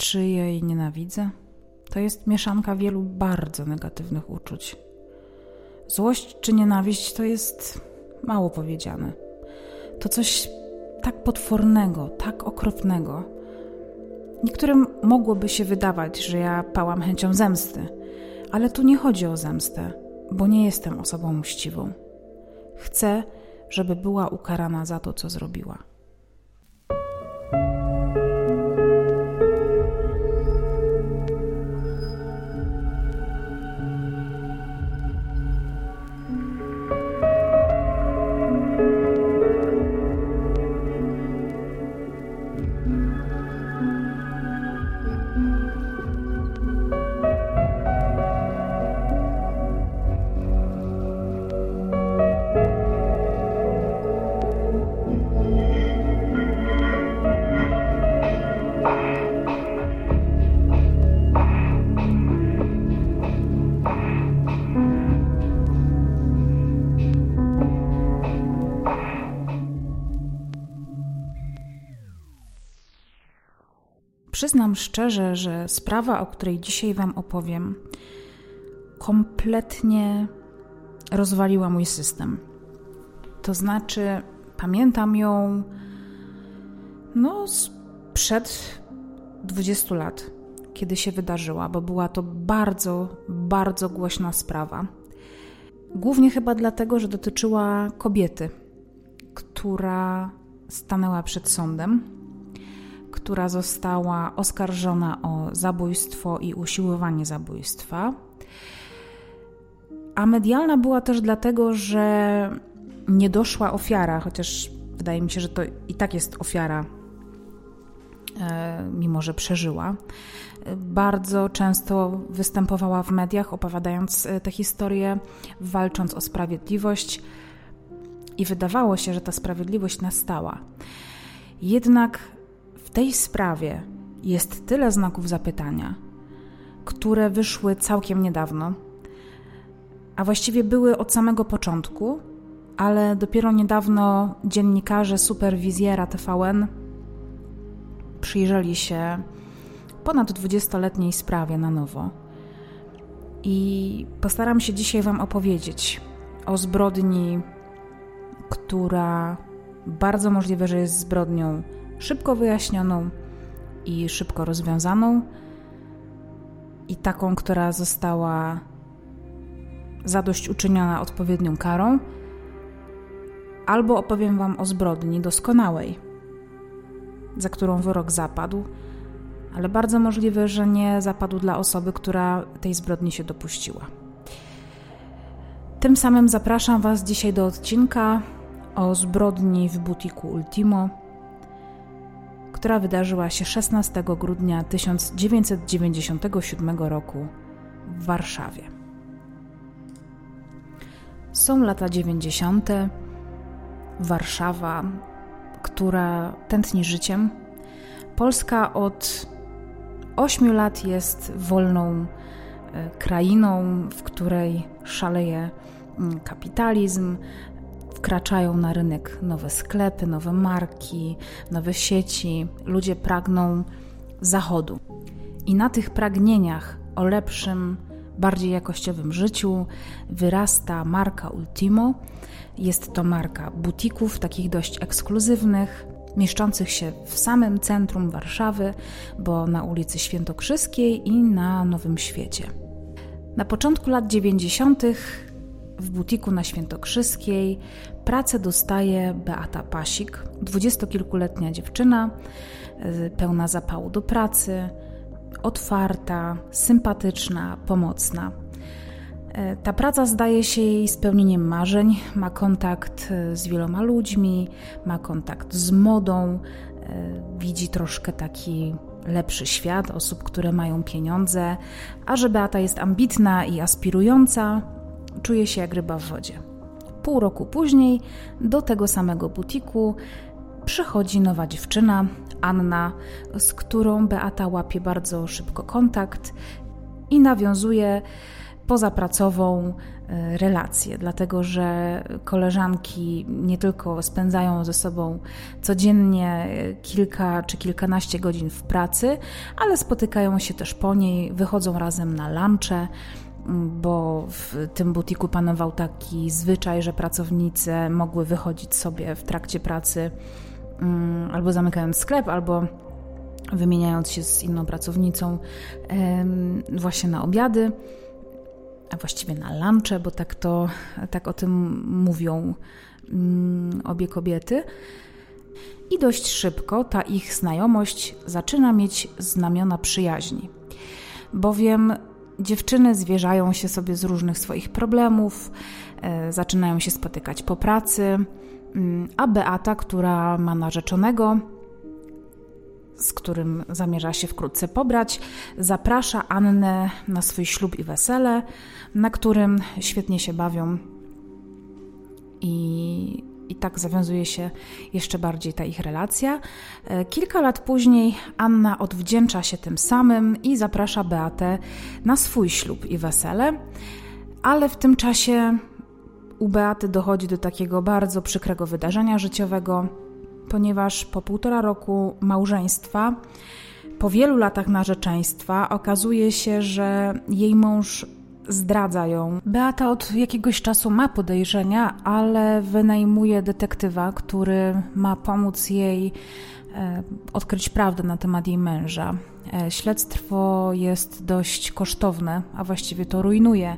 Czy jej nienawidzę? To jest mieszanka wielu bardzo negatywnych uczuć. Złość czy nienawiść to jest mało powiedziane. To coś tak potwornego, tak okropnego. Niektórym mogłoby się wydawać, że ja pałam chęcią zemsty, ale tu nie chodzi o zemstę, bo nie jestem osobą mściwą. Chcę, żeby była ukarana za to, co zrobiła. Przyznam szczerze, że sprawa, o której dzisiaj Wam opowiem, kompletnie rozwaliła mój system. To znaczy, pamiętam ją no sprzed 20 lat, kiedy się wydarzyła, bo była to bardzo, bardzo głośna sprawa. Głównie chyba dlatego, że dotyczyła kobiety, która stanęła przed sądem która została oskarżona o zabójstwo i usiłowanie zabójstwa. A medialna była też dlatego, że niedoszła ofiara, chociaż wydaje mi się, że to i tak jest ofiara, e, mimo że przeżyła. Bardzo często występowała w mediach, opowiadając e, tę historię, walcząc o sprawiedliwość, i wydawało się, że ta sprawiedliwość nastała. Jednak w tej sprawie jest tyle znaków zapytania, które wyszły całkiem niedawno, a właściwie były od samego początku, ale dopiero niedawno dziennikarze superwizjera TVN przyjrzeli się ponad 20-letniej sprawie na nowo. I postaram się dzisiaj Wam opowiedzieć o zbrodni, która bardzo możliwe, że jest zbrodnią szybko wyjaśnioną i szybko rozwiązaną, i taką, która została zadośćuczyniona odpowiednią karą, albo opowiem Wam o zbrodni doskonałej, za którą wyrok zapadł, ale bardzo możliwe, że nie zapadł dla osoby, która tej zbrodni się dopuściła. Tym samym zapraszam Was dzisiaj do odcinka o zbrodni w butiku Ultimo która wydarzyła się 16 grudnia 1997 roku w Warszawie. Są lata 90. Warszawa, która tętni życiem. Polska od 8 lat jest wolną e, krainą, w której szaleje mm, kapitalizm, wkraczają na rynek nowe sklepy, nowe marki, nowe sieci. Ludzie pragną zachodu. I na tych pragnieniach o lepszym, bardziej jakościowym życiu wyrasta marka Ultimo. Jest to marka butików, takich dość ekskluzywnych, mieszczących się w samym centrum Warszawy, bo na ulicy Świętokrzyskiej i na Nowym Świecie. Na początku lat 90 w butiku na Świętokrzyskiej. Pracę dostaje Beata Pasik, dwudziestokilkuletnia dziewczyna, y, pełna zapału do pracy, otwarta, sympatyczna, pomocna. Y, ta praca zdaje się jej spełnieniem marzeń, ma kontakt y, z wieloma ludźmi, ma kontakt z modą, widzi troszkę taki lepszy świat osób, które mają pieniądze, a że Beata jest ambitna i aspirująca, czuje się jak ryba w wodzie. Pół roku później do tego samego butiku przychodzi nowa dziewczyna, Anna, z którą Beata łapie bardzo szybko kontakt i nawiązuje pozapracową e, relację, dlatego że koleżanki nie tylko spędzają ze sobą codziennie kilka czy kilkanaście godzin w pracy, ale spotykają się też po niej, wychodzą razem na lunche bo w tym butiku panował taki zwyczaj, że pracownice mogły wychodzić sobie w trakcie pracy mm, albo zamykając sklep, albo wymieniając się z inną pracownicą właśnie na obiady, a właściwie na lunche, bo tak to tak o tym mówią mm, obie kobiety. I dość szybko ta ich znajomość zaczyna mieć znamiona przyjaźni, bowiem dziewczyny zwierzają się sobie z różnych swoich problemów, e, zaczynają się spotykać po pracy, mm, a Beata, która ma narzeczonego, z którym zamierza się wkrótce pobrać, zaprasza Annę na swój ślub i wesele, na którym świetnie się bawią i i tak zawiązuje się jeszcze bardziej ta ich relacja. E, kilka lat później Anna odwdzięcza się tym samym i zaprasza Beatę na swój ślub i wesele, ale w tym czasie u Beaty dochodzi do takiego bardzo przykrego wydarzenia życiowego, ponieważ po półtora roku małżeństwa, po wielu latach narzeczeństwa, okazuje się, że jej mąż zdradza ją. Beata od jakiegoś czasu ma podejrzenia, ale wynajmuje detektywa, który ma pomóc jej e, odkryć prawdę na temat jej męża. E, śledztwo jest dość kosztowne, a właściwie to rujnuje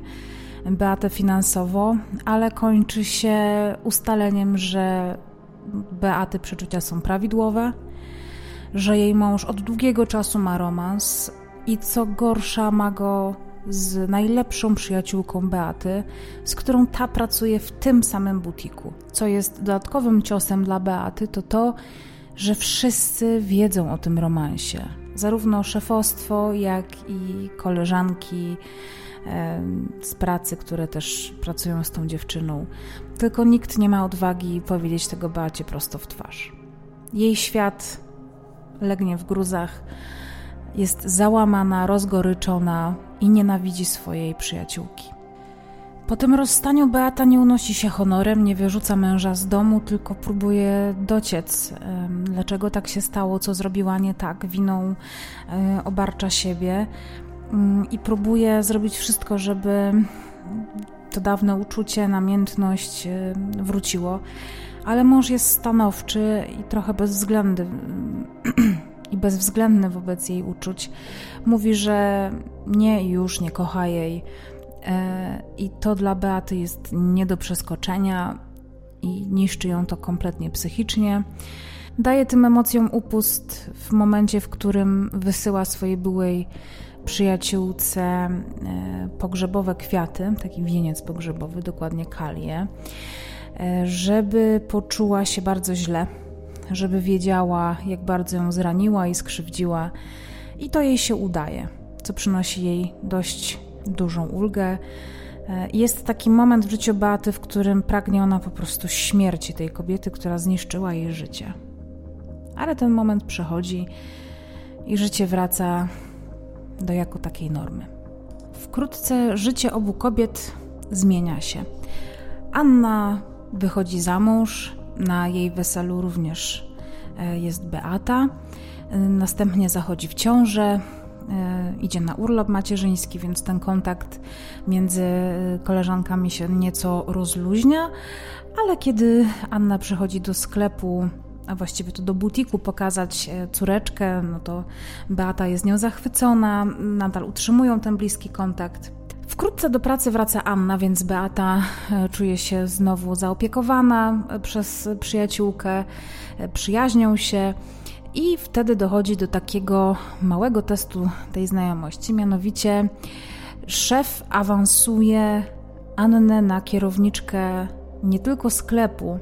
Beatę finansowo, ale kończy się ustaleniem, że Beaty przeczucia są prawidłowe, że jej mąż od długiego czasu ma romans i co gorsza ma go z najlepszą przyjaciółką Beaty, z którą ta pracuje w tym samym butiku. Co jest dodatkowym ciosem dla Beaty, to to, że wszyscy wiedzą o tym romansie. Zarówno szefostwo, jak i koleżanki z pracy, które też pracują z tą dziewczyną. Tylko nikt nie ma odwagi powiedzieć tego Beacie prosto w twarz. Jej świat legnie w gruzach, jest załamana, rozgoryczona, i nienawidzi swojej przyjaciółki. Po tym rozstaniu Beata nie unosi się honorem, nie wyrzuca męża z domu, tylko próbuje dociec, dlaczego tak się stało, co zrobiła nie tak, winą e, obarcza siebie mm, i próbuje zrobić wszystko, żeby to dawne uczucie, namiętność wróciło. Ale mąż jest stanowczy i trochę bezwzględny i bezwzględny wobec jej uczuć. Mówi, że nie już nie kocha jej. E, I to dla Beaty jest nie do przeskoczenia i niszczy ją to kompletnie psychicznie. Daje tym emocjom upust w momencie, w którym wysyła swojej byłej przyjaciółce e, pogrzebowe kwiaty, taki wieniec pogrzebowy, dokładnie kalię, e, żeby poczuła się bardzo źle żeby wiedziała, jak bardzo ją zraniła i skrzywdziła, i to jej się udaje, co przynosi jej dość dużą ulgę. E, jest taki moment w życiu Beaty, w którym pragnie ona po prostu śmierci tej kobiety, która zniszczyła jej życie. Ale ten moment przechodzi i życie wraca do jako takiej normy. Wkrótce życie obu kobiet zmienia się. Anna wychodzi za mąż, na jej weselu również e, jest Beata. E, następnie zachodzi w ciążę, e, idzie na urlop macierzyński, więc ten kontakt między koleżankami się nieco rozluźnia, ale kiedy Anna przychodzi do sklepu, a właściwie to do butiku pokazać córeczkę, no to Beata jest nią zachwycona, nadal utrzymują ten bliski kontakt. Wkrótce do pracy wraca Anna, więc Beata e, czuje się znowu zaopiekowana e, przez przyjaciółkę, e, przyjaźnią się i wtedy dochodzi do takiego małego testu tej znajomości. Mianowicie szef awansuje Annę na kierowniczkę nie tylko sklepu,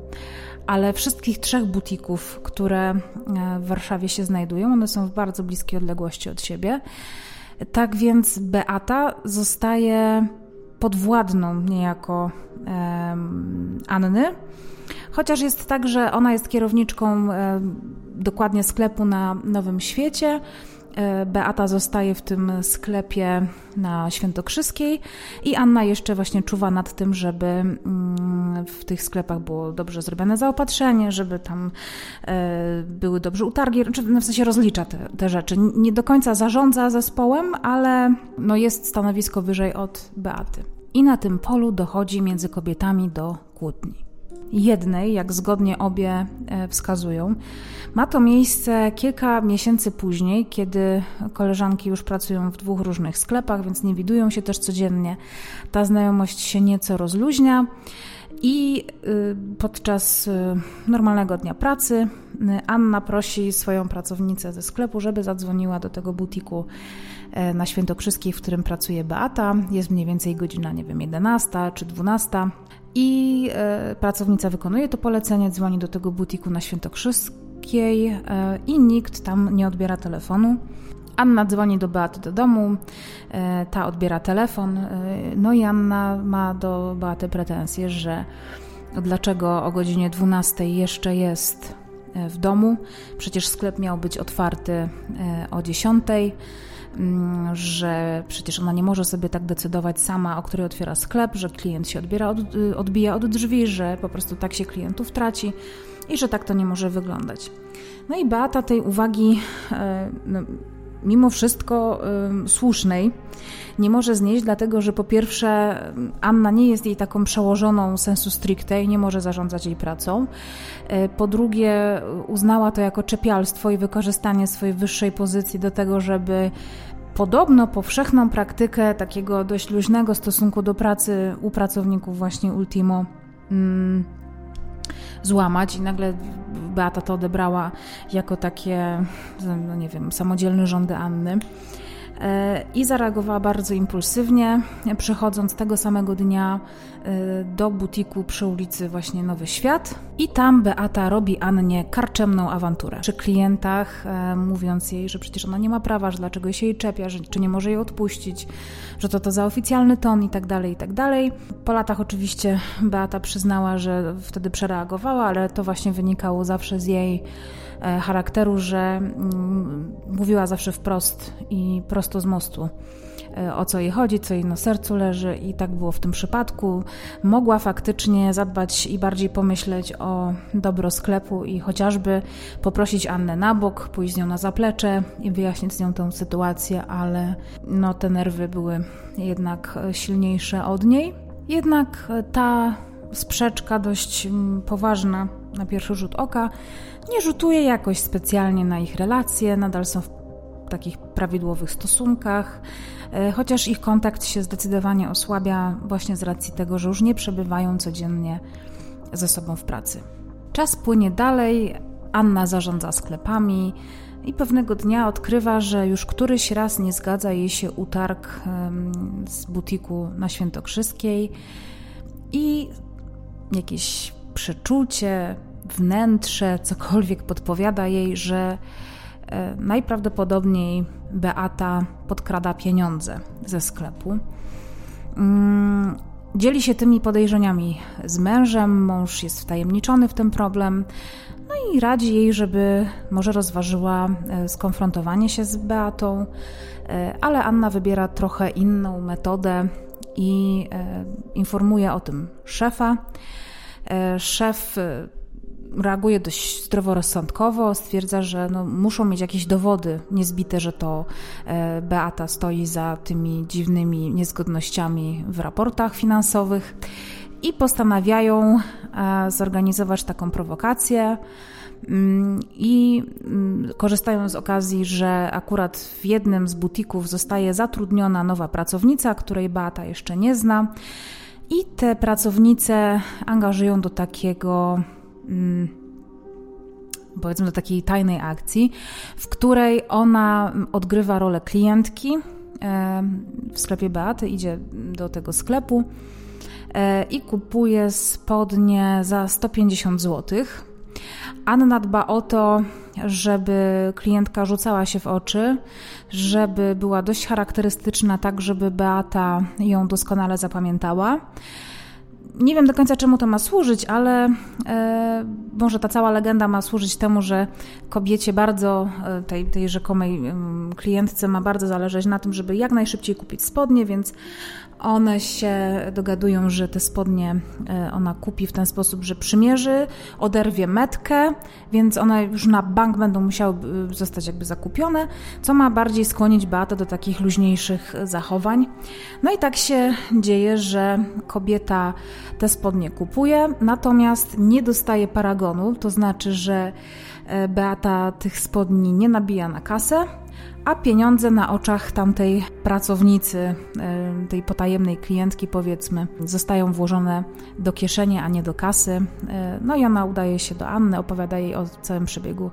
ale wszystkich trzech butików, które w Warszawie się znajdują. One są w bardzo bliskiej odległości od siebie. Tak więc Beata zostaje podwładną niejako um, Anny. Chociaż jest tak, że ona jest kierowniczką um, dokładnie sklepu na Nowym Świecie, Beata zostaje w tym sklepie na Świętokrzyskiej i Anna jeszcze właśnie czuwa nad tym, żeby mm, w tych sklepach było dobrze zrobione zaopatrzenie, żeby tam e, były dobrze utargi, no w sensie rozlicza te, te rzeczy. Nie do końca zarządza zespołem, ale no jest stanowisko wyżej od Beaty. I na tym polu dochodzi między kobietami do kłótni jednej, jak zgodnie obie e, wskazują. Ma to miejsce kilka miesięcy później, kiedy koleżanki już pracują w dwóch różnych sklepach, więc nie widują się też codziennie. Ta znajomość się nieco rozluźnia. I y, podczas y, normalnego dnia pracy y, Anna prosi swoją pracownicę ze sklepu, żeby zadzwoniła do tego butiku na Świętokrzyskiej, w którym pracuje Beata. Jest mniej więcej godzina, nie wiem, 11 czy 12. I e, pracownica wykonuje to polecenie, dzwoni do tego butiku na Świętokrzyskiej e, i nikt tam nie odbiera telefonu. Anna dzwoni do Beaty do domu, e, ta odbiera telefon, no i Anna ma do Beaty pretensje, że dlaczego o godzinie 12 jeszcze jest w domu, przecież sklep miał być otwarty o 10. Mm, że przecież ona nie może sobie tak decydować sama, o której otwiera sklep, że klient się odbiera od, y, odbija od drzwi, że po prostu tak się klientów traci i że tak to nie może wyglądać. No i Beata tej uwagi, e, no, mimo wszystko słusznej, nie może znieść, dlatego że po pierwsze Anna nie jest jej taką przełożoną sensu stricte i nie może zarządzać jej pracą. E, po drugie uznała to jako czepialstwo i wykorzystanie swojej wyższej pozycji do tego, żeby podobno powszechną praktykę takiego dość luźnego stosunku do pracy u pracowników właśnie Ultimo złamać i nagle Beata to odebrała jako takie, no nie wiem, samodzielne rządy Anny. E, i zareagowała bardzo impulsywnie, przychodząc tego samego dnia do butiku przy ulicy właśnie Nowy Świat. I tam Beata robi Annie karczemną awanturę. Przy klientach, e, mówiąc jej, że przecież ona nie ma prawa, że dlaczego się jej czepia, że czy nie może jej odpuścić, że to to za oficjalny ton i tak dalej, i tak dalej. Po latach oczywiście Beata przyznała, że wtedy przereagowała, ale to właśnie wynikało zawsze z jej E, charakteru, że mm, mówiła zawsze wprost i prosto z mostu o co jej chodzi, co jej na sercu leży, i tak było w tym przypadku. Mogła faktycznie zadbać i bardziej pomyśleć o dobro sklepu i chociażby poprosić Annę na bok, pójść z nią na zaplecze i wyjaśnić z nią tę sytuację, ale no, te nerwy były jednak silniejsze od niej. Jednak ta sprzeczka dość poważna na pierwszy rzut oka nie rzutuje jakoś specjalnie na ich relacje, nadal są w takich prawidłowych stosunkach, e, chociaż ich kontakt się zdecydowanie osłabia właśnie z racji tego, że już nie przebywają codziennie ze sobą w pracy. Czas płynie dalej, Anna zarządza sklepami i pewnego dnia odkrywa, że już któryś raz nie zgadza jej się utarg z butiku na Świętokrzyskiej i jakieś przeczucie, wnętrze, cokolwiek podpowiada jej, że najprawdopodobniej Beata podkrada pieniądze ze sklepu. Mm, dzieli się tymi podejrzeniami z mężem, mąż jest wtajemniczony w ten problem, no i radzi jej, żeby może rozważyła e, skonfrontowanie się z Beatą, e, ale Anna wybiera trochę inną metodę i informuje o tym szefa. Szef reaguje dość zdroworozsądkowo, stwierdza, że no, muszą mieć jakieś dowody niezbite, że to e, Beata stoi za tymi dziwnymi niezgodnościami w raportach finansowych i postanawiają e, zorganizować taką prowokację. Mm, I mm, korzystają z okazji, że akurat w jednym z butików zostaje zatrudniona nowa pracownica, której Beata jeszcze nie zna. I te pracownice angażują do takiego powiedzmy do takiej tajnej akcji, w której ona odgrywa rolę klientki e, w sklepie Beaty, idzie do tego sklepu e, i kupuje spodnie za 150 zł. Anna dba o to, żeby klientka rzucała się w oczy, żeby była dość charakterystyczna, tak żeby Beata ją doskonale zapamiętała. Nie wiem do końca czemu to ma służyć, ale e, może ta cała legenda ma służyć temu, że kobiecie bardzo, e, tej, tej rzekomej klientce ma bardzo zależeć na tym, żeby jak najszybciej kupić spodnie, więc one się dogadują, że te spodnie e, ona kupi w ten sposób, że przymierzy, oderwie metkę, więc one już na bank będą musiały e, zostać jakby zakupione, co ma bardziej skłonić Beatę do takich luźniejszych zachowań. No i tak się dzieje, że kobieta te spodnie kupuje, natomiast nie dostaje paragonu, to znaczy, że e, Beata tych spodni nie nabija na kasę, a pieniądze na oczach tamtej pracownicy, e, tej potajemnej klientki, powiedzmy, zostają włożone do kieszeni, a nie do kasy. E, no i ona udaje się do Anny, opowiada jej o całym przebiegu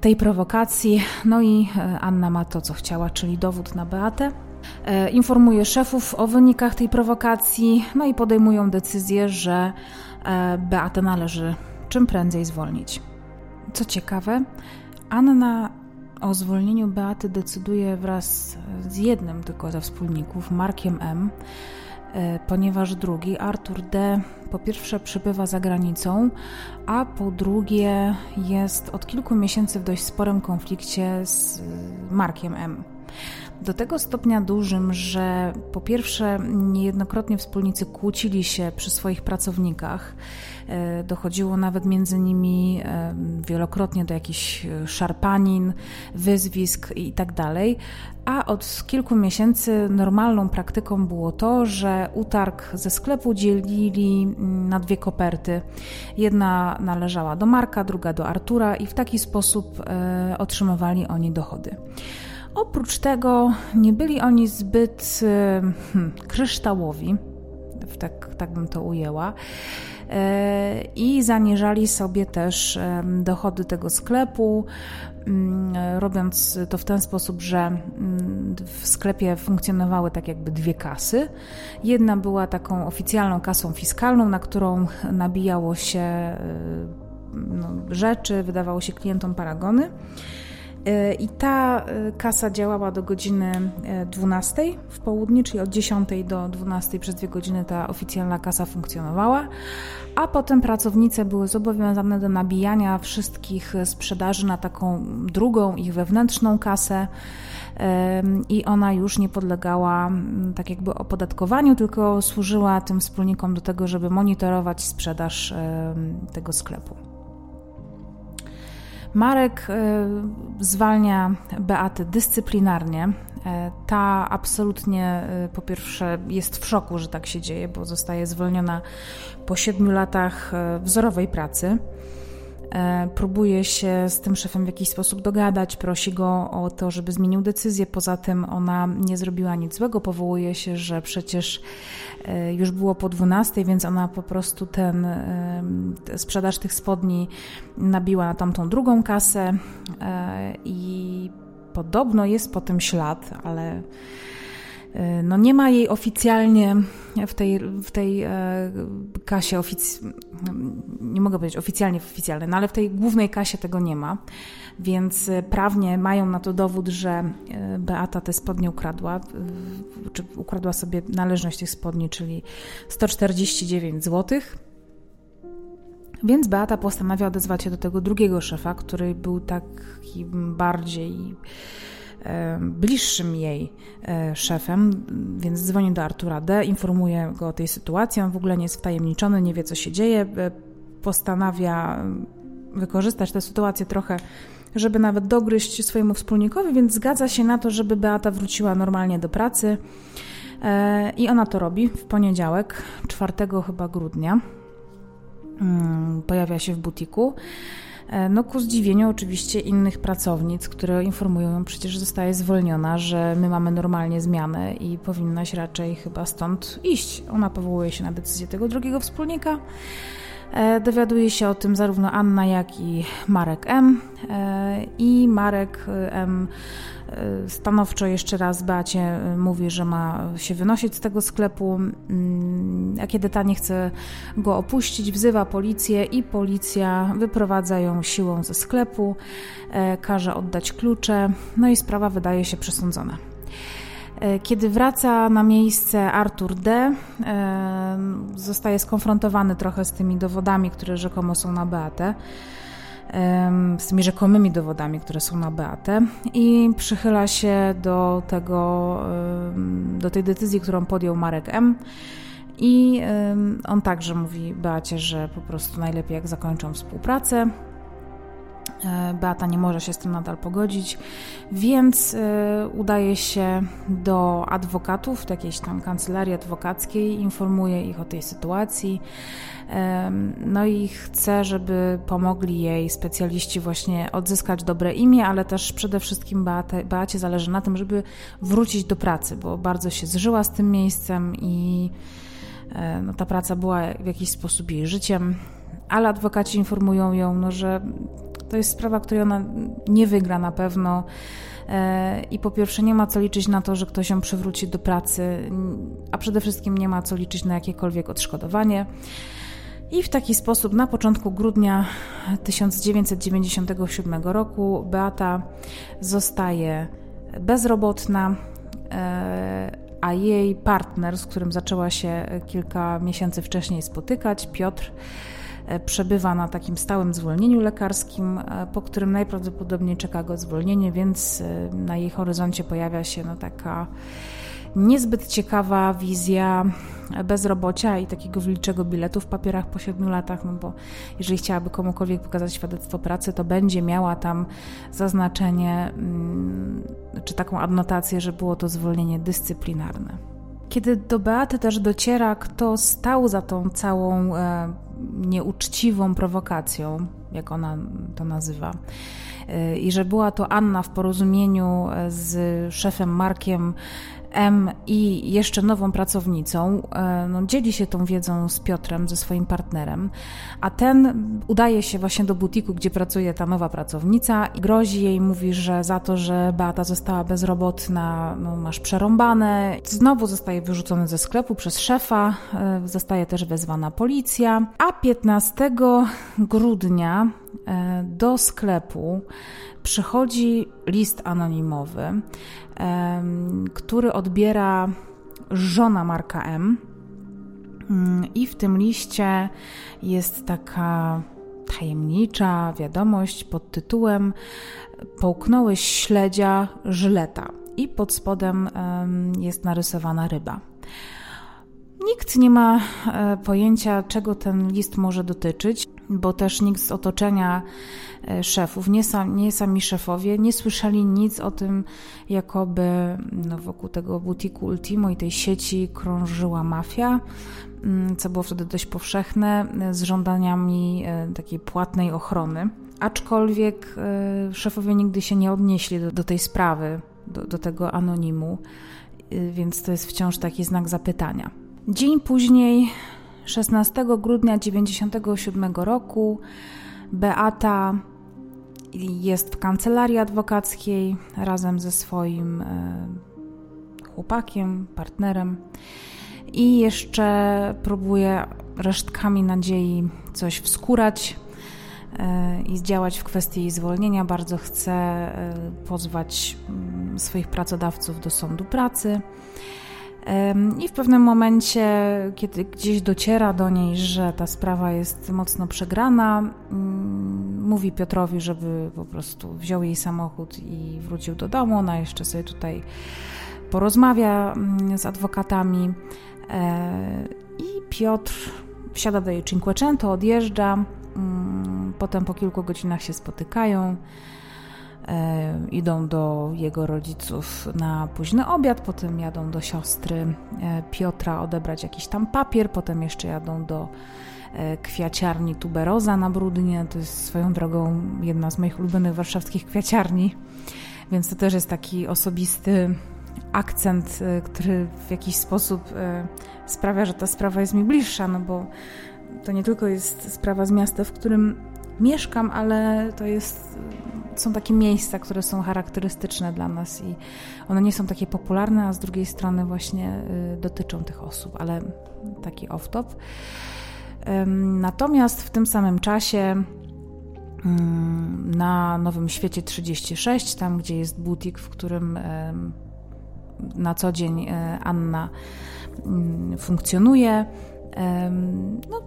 tej prowokacji. No i e, Anna ma to, co chciała, czyli dowód na Beatę. Informuje szefów o wynikach tej prowokacji, no i podejmują decyzję, że Beatę należy czym prędzej zwolnić. Co ciekawe, Anna o zwolnieniu Beaty decyduje wraz z jednym tylko ze wspólników, Markiem M., e, ponieważ drugi, Artur D., po pierwsze przybywa za granicą, a po drugie jest od kilku miesięcy w dość sporym konflikcie z Markiem M. Do tego stopnia dużym, że po pierwsze niejednokrotnie wspólnicy kłócili się przy swoich pracownikach. E, dochodziło nawet między nimi e, wielokrotnie do jakichś e, szarpanin, wyzwisk i tak. A od kilku miesięcy normalną praktyką było to, że utarg ze sklepu dzielili mm, na dwie koperty. Jedna należała do Marka, druga do Artura, i w taki sposób otrzymywali oni dochody. Oprócz tego nie byli oni zbyt hmm, kryształowi, tak, tak bym to ujęła, e, i zaniżali sobie też dochody tego sklepu, mm, robiąc to w ten sposób, że mm, w sklepie funkcjonowały tak jakby dwie kasy. Jedna była taką oficjalną kasą fiskalną, na którą nabijało się e, no, rzeczy, wydawało się klientom paragony. E, I ta e, kasa działała do godziny 12 e, w południe, czyli od 10 do 12 przez dwie godziny ta oficjalna kasa funkcjonowała, a potem pracownice były zobowiązane do nabijania wszystkich sprzedaży na taką drugą, ich wewnętrzną kasę i ona już nie podlegała tak jakby opodatkowaniu, tylko służyła tym wspólnikom do tego, żeby monitorować sprzedaż tego sklepu. Marek e, zwalnia Beatę dyscyplinarnie. E, ta absolutnie e, po pierwsze jest w szoku, że tak się dzieje, bo zostaje zwolniona po siedmiu latach wzorowej pracy. E, próbuje się z tym szefem w jakiś sposób dogadać, prosi go o to, żeby zmienił decyzję. Poza tym ona nie zrobiła nic złego, powołuje się, że przecież e, już było po 12, więc ona po prostu ten e, sprzedaż tych spodni nabiła na tamtą drugą kasę i podobno jest po tym ślad, ale no nie ma jej oficjalnie w tej, w tej e, kasie, ofic... nie mogę powiedzieć oficjalnie oficjalnej, no ale w tej głównej kasie tego nie ma, więc e, prawnie mają na to dowód, że e, Beata te spodnie ukradła, czy ukradła sobie należność tych spodni, czyli 149 zł. Więc Beata postanawia odezwać się do tego drugiego szefa, który był taki bardziej bliższym jej e, szefem, więc dzwoni do Artura D., informuje go o tej sytuacji. On w ogóle nie jest wtajemniczony, nie wie co się dzieje. E, postanawia wykorzystać tę sytuację trochę, żeby nawet dogryźć swojemu wspólnikowi, więc zgadza się na to, żeby Beata wróciła normalnie do pracy. E, I ona to robi w poniedziałek, 4 chyba grudnia. Mm, pojawia się w butiku. E, no ku zdziwieniu oczywiście innych pracownic, które informują ją przecież, że zostaje zwolniona, że my mamy normalnie zmianę i powinnaś raczej chyba stąd iść. Ona powołuje się na decyzję tego drugiego wspólnika. E, dowiaduje się o tym zarówno Anna, jak i Marek M. E, I Marek M stanowczo jeszcze raz Beacie e, mówi, że ma się wynosić z tego sklepu, mm, a kiedy ta nie chce go opuścić, wzywa policję i policja wyprowadza ją siłą ze sklepu, e, każe oddać klucze, no i sprawa wydaje się przesądzona. Kiedy wraca na miejsce Artur D., zostaje skonfrontowany trochę z tymi dowodami, które rzekomo są na Beatę z tymi rzekomymi dowodami, które są na Beatę i przychyla się do tego, do tej decyzji, którą podjął Marek M. I on także mówi Beacie, że po prostu najlepiej jak zakończą współpracę. E, Beata nie może się z tym nadal pogodzić, więc e, udaje się do adwokatów, do jakiejś tam kancelarii adwokackiej, informuje ich o tej sytuacji. No i chce, żeby pomogli jej specjaliści właśnie odzyskać dobre imię, ale też przede wszystkim Beate, Beacie zależy na tym, żeby wrócić do pracy, bo bardzo się zżyła z tym miejscem i e, no, ta praca była w jakiś sposób jej życiem, ale adwokaci informują ją, no, że to jest sprawa, której ona nie wygra na pewno. E, I po pierwsze, nie ma co liczyć na to, że ktoś ją przywróci do pracy, a przede wszystkim nie ma co liczyć na jakiekolwiek odszkodowanie. I w taki sposób na początku grudnia 1997 roku Beata zostaje bezrobotna, e, a jej partner, z którym zaczęła się kilka miesięcy wcześniej spotykać, Piotr, przebywa na takim stałym zwolnieniu lekarskim, e, po którym najprawdopodobniej czeka go zwolnienie, więc na jej horyzoncie pojawia się no taka niezbyt ciekawa wizja bezrobocia i takiego wilczego biletu w papierach po 7 latach, no bo jeżeli chciałaby komukolwiek pokazać świadectwo pracy, to będzie miała tam zaznaczenie mm, czy taką adnotację, że było to zwolnienie dyscyplinarne. Kiedy do Beaty też dociera, kto stał za tą całą e, nieuczciwą prowokacją, jak ona to nazywa, e, i że była to Anna w porozumieniu z szefem Markiem M i jeszcze nową pracownicą, e, no, dzieli się tą wiedzą z Piotrem, ze swoim partnerem, a ten udaje się właśnie do butiku, gdzie pracuje ta nowa pracownica i grozi jej, mówi, że za to, że Beata została bezrobotna, no, masz przerąbane. Znowu zostaje wyrzucony ze sklepu przez szefa, e, zostaje też wezwana policja, a 15 grudnia do sklepu przychodzi list anonimowy, który odbiera żona Marka M. Mm, I w tym liście jest taka tajemnicza wiadomość pod tytułem Połknąłeś śledzia żyleta i pod spodem jest narysowana ryba. Nikt nie ma e, pojęcia, czego ten list może dotyczyć, bo też nikt z otoczenia e, szefów, nie, sam, nie sami szefowie, nie słyszeli nic o tym, jakoby no, wokół tego butiku Ultimo i tej sieci krążyła mafia, mm, co było wtedy dość powszechne, z żądaniami e, takiej płatnej ochrony. Aczkolwiek szefowie nigdy się nie odnieśli do, do tej sprawy, do, do tego anonimu, więc to jest wciąż taki znak zapytania. Dzień później, 16 grudnia 1997 roku, Beata jest w kancelarii adwokackiej razem ze swoim e, chłopakiem, partnerem i jeszcze próbuje resztkami nadziei coś wskurać e, i zdziałać w kwestii jej zwolnienia. Bardzo chce e, pozwać mm, swoich pracodawców do sądu pracy. I w pewnym momencie, kiedy gdzieś dociera do niej, że ta sprawa jest mocno przegrana, mm, mówi Piotrowi, żeby po prostu wziął jej samochód i wrócił do domu. Ona jeszcze sobie tutaj porozmawia mm, z adwokatami. E, I Piotr wsiada do jej Cinquecento, odjeżdża. Mm, potem po kilku godzinach się spotykają. E, idą do jego rodziców na późny obiad, potem jadą do siostry e, Piotra odebrać jakiś tam papier, potem jeszcze jadą do e, kwiaciarni Tuberoza na Brudnie. To jest swoją drogą jedna z moich ulubionych warszawskich kwiaciarni, więc to też jest taki osobisty akcent, który w jakiś sposób sprawia, że ta sprawa jest mi bliższa, no bo to nie tylko jest sprawa z miasta, w którym mieszkam, ale to jest są takie miejsca, które są charakterystyczne dla nas i one nie są takie popularne, a z drugiej strony właśnie y, dotyczą tych osób, ale taki off-top. Natomiast w tym samym czasie na Nowym Świecie 36, tam gdzie jest butik, w którym na co dzień Anna mm, funkcjonuje. No,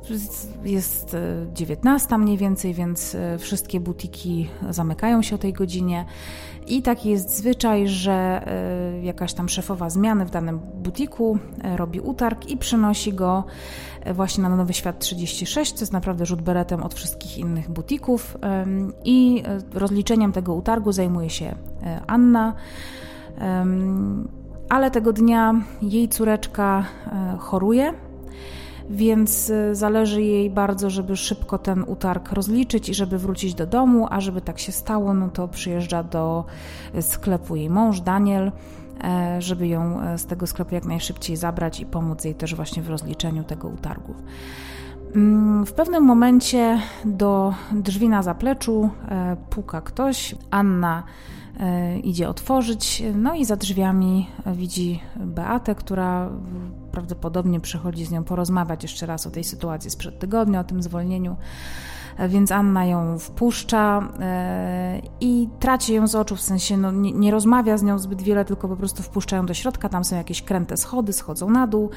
jest 19 mniej więcej, więc wszystkie butiki zamykają się o tej godzinie. I taki jest zwyczaj, że e, jakaś tam szefowa zmiany w danym butiku e, robi utarg i przynosi go e, właśnie na Nowy Świat 36. To jest naprawdę rzut beretem od wszystkich innych butików. I rozliczeniem tego utargu zajmuje się Anna. Ale tego dnia jej córeczka choruje więc y, zależy jej bardzo, żeby szybko ten utarg rozliczyć i żeby wrócić do domu, a żeby tak się stało, no to przyjeżdża do y, sklepu jej mąż Daniel, e, żeby ją e, z tego sklepu jak najszybciej zabrać i pomóc jej też właśnie w rozliczeniu tego utargu. Mm, w pewnym momencie do drzwi na zapleczu e, puka ktoś. Anna idzie otworzyć, no i za drzwiami widzi Beatę, która prawdopodobnie przychodzi z nią porozmawiać jeszcze raz o tej sytuacji sprzed tygodnia, o tym zwolnieniu. E, więc Anna ją wpuszcza e, i traci ją z oczu, w sensie no, nie, nie, rozmawia z nią zbyt wiele, tylko po prostu wpuszcza ją do środka. Tam są jakieś kręte schody, schodzą na dół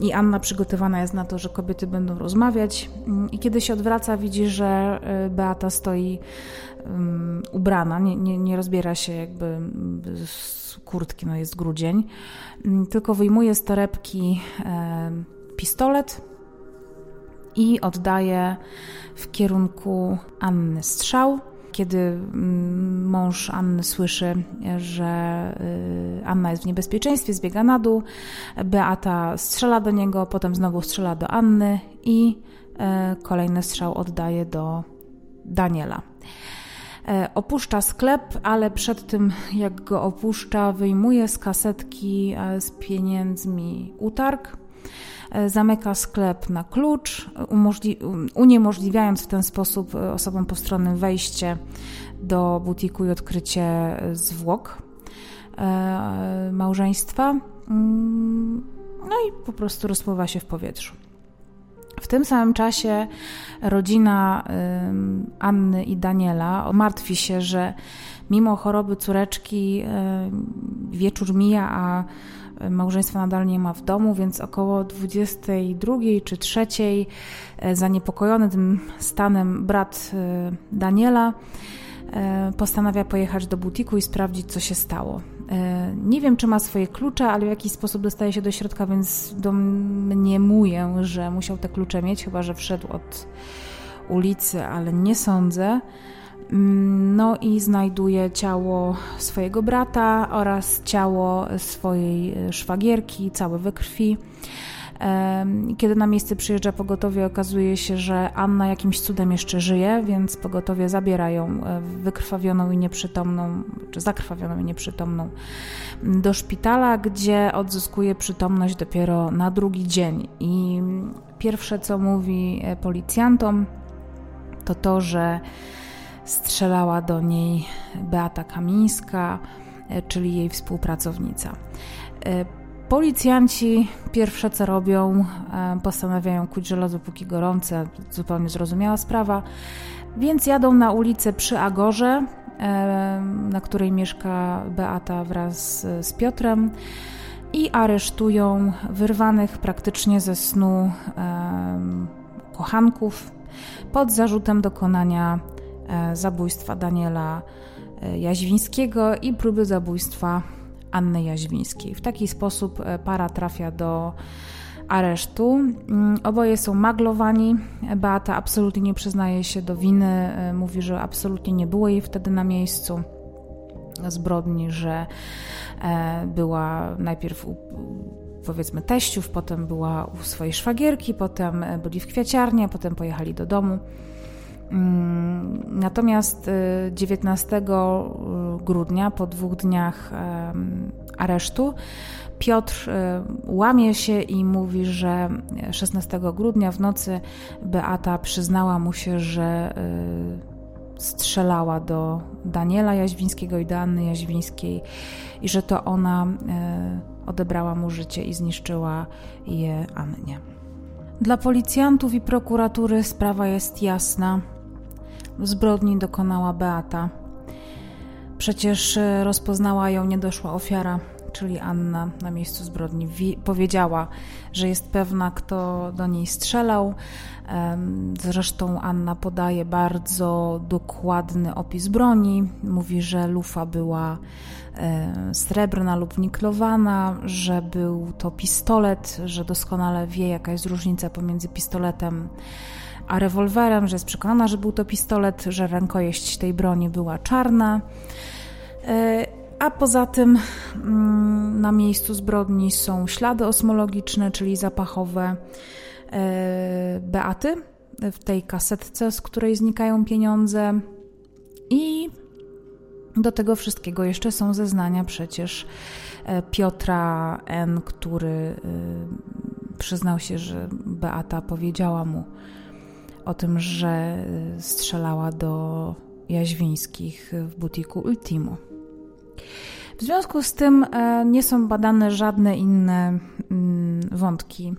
i Anna przygotowana jest na to, że kobiety będą rozmawiać. I kiedy się odwraca, widzi, że e, Beata stoi ubrana, nie, nie, nie rozbiera się jakby z kurtki, no jest grudzień, tylko wyjmuje z torebki pistolet i oddaje w kierunku Anny strzał. Kiedy mąż Anny słyszy, że y, Anna jest w niebezpieczeństwie, zbiega na dół, Beata strzela do niego, potem znowu strzela do Anny i e, kolejny strzał oddaje do Daniela. E, opuszcza sklep, ale przed tym jak go opuszcza, wyjmuje z kasetki e, z pieniędzmi utarg, e, zamyka sklep na klucz, uniemożliwiając w ten sposób osobom postronnym wejście do butiku i odkrycie zwłok małżeństwa. Mm, no i po prostu rozpływa się w powietrzu. W tym samym czasie rodzina Anny i Daniela martwi się, że mimo choroby córeczki wieczór mija, a małżeństwa nadal nie ma w domu, więc około 22 czy 3 e, zaniepokojony tym stanem brat e, Daniela e, postanawia pojechać do butiku i sprawdzić, co się stało. E, nie wiem, czy ma swoje klucze, ale w jakiś sposób dostaje się do środka, więc domniemuję, że musiał te klucze mieć, chyba że wszedł od ulicy, ale nie sądzę. Mm, no i znajduje ciało swojego brata oraz ciało swojej szwagierki, całe we krwi. Kiedy na miejsce przyjeżdża pogotowie, okazuje się, że Anna jakimś cudem jeszcze żyje, więc pogotowie zabiera ją e, wykrwawioną i nieprzytomną, czy zakrwawioną i nieprzytomną do szpitala, gdzie odzyskuje przytomność dopiero na drugi dzień. I pierwsze, co mówi e, policjantom, to to, że strzelała do niej Beata Kamińska, e, czyli jej współpracownica. Policjanci pierwsze co robią, e, postanawiają kuć żelazo póki gorące, zupełnie zrozumiała sprawa, więc jadą na ulicę przy Agorze, e, na której mieszka Beata wraz z Piotrem i aresztują wyrwanych praktycznie ze snu e, kochanków pod zarzutem dokonania zabójstwa Daniela Jaźwińskiego i próby zabójstwa Anny Jaźwińskiej. W taki sposób e, para trafia do aresztu. Mm, oboje są maglowani. Beata absolutnie nie przyznaje się do winy, e, mówi, że absolutnie nie było jej wtedy na miejscu zbrodni, że e, była najpierw u powiedzmy teściów, potem była u swojej szwagierki, potem byli w kwiaciarni, potem pojechali do domu. Mm, natomiast 19 y, y, grudnia, po dwóch dniach aresztu, Piotr y, łamie się i mówi, że 16 grudnia w nocy Beata przyznała mu się, że strzelała do Daniela Jaźwińskiego i do Anny Jaźwińskiej i że to ona odebrała mu życie i zniszczyła je Annie. Dla policjantów i prokuratury sprawa jest jasna. Zbrodni dokonała Beata. Przecież e, rozpoznała ją niedoszła ofiara. czyli Anna na miejscu zbrodni, powiedziała, że jest pewna, kto do niej strzelał. Zresztą Anna podaje bardzo dokładny opis broni. Mówi, że lufa była e, srebrna lub niklowana, że był to pistolet, że doskonale wie, jaka jest różnica pomiędzy pistoletem rewolwerem, że jest przekonana, że był to pistolet, że rękojeść tej broni była czarna. E, a poza tym mm, na miejscu zbrodni są ślady osmologiczne, czyli zapachowe e, Beaty w tej kasetce, z której znikają pieniądze. I do tego wszystkiego jeszcze są zeznania przecież e, Piotra N., który przyznał się, że Beata powiedziała mu, o tym, że y, strzelała do Jaźwińskich w butiku Ultimo. W związku z tym e, nie są badane żadne inne mm, wątki.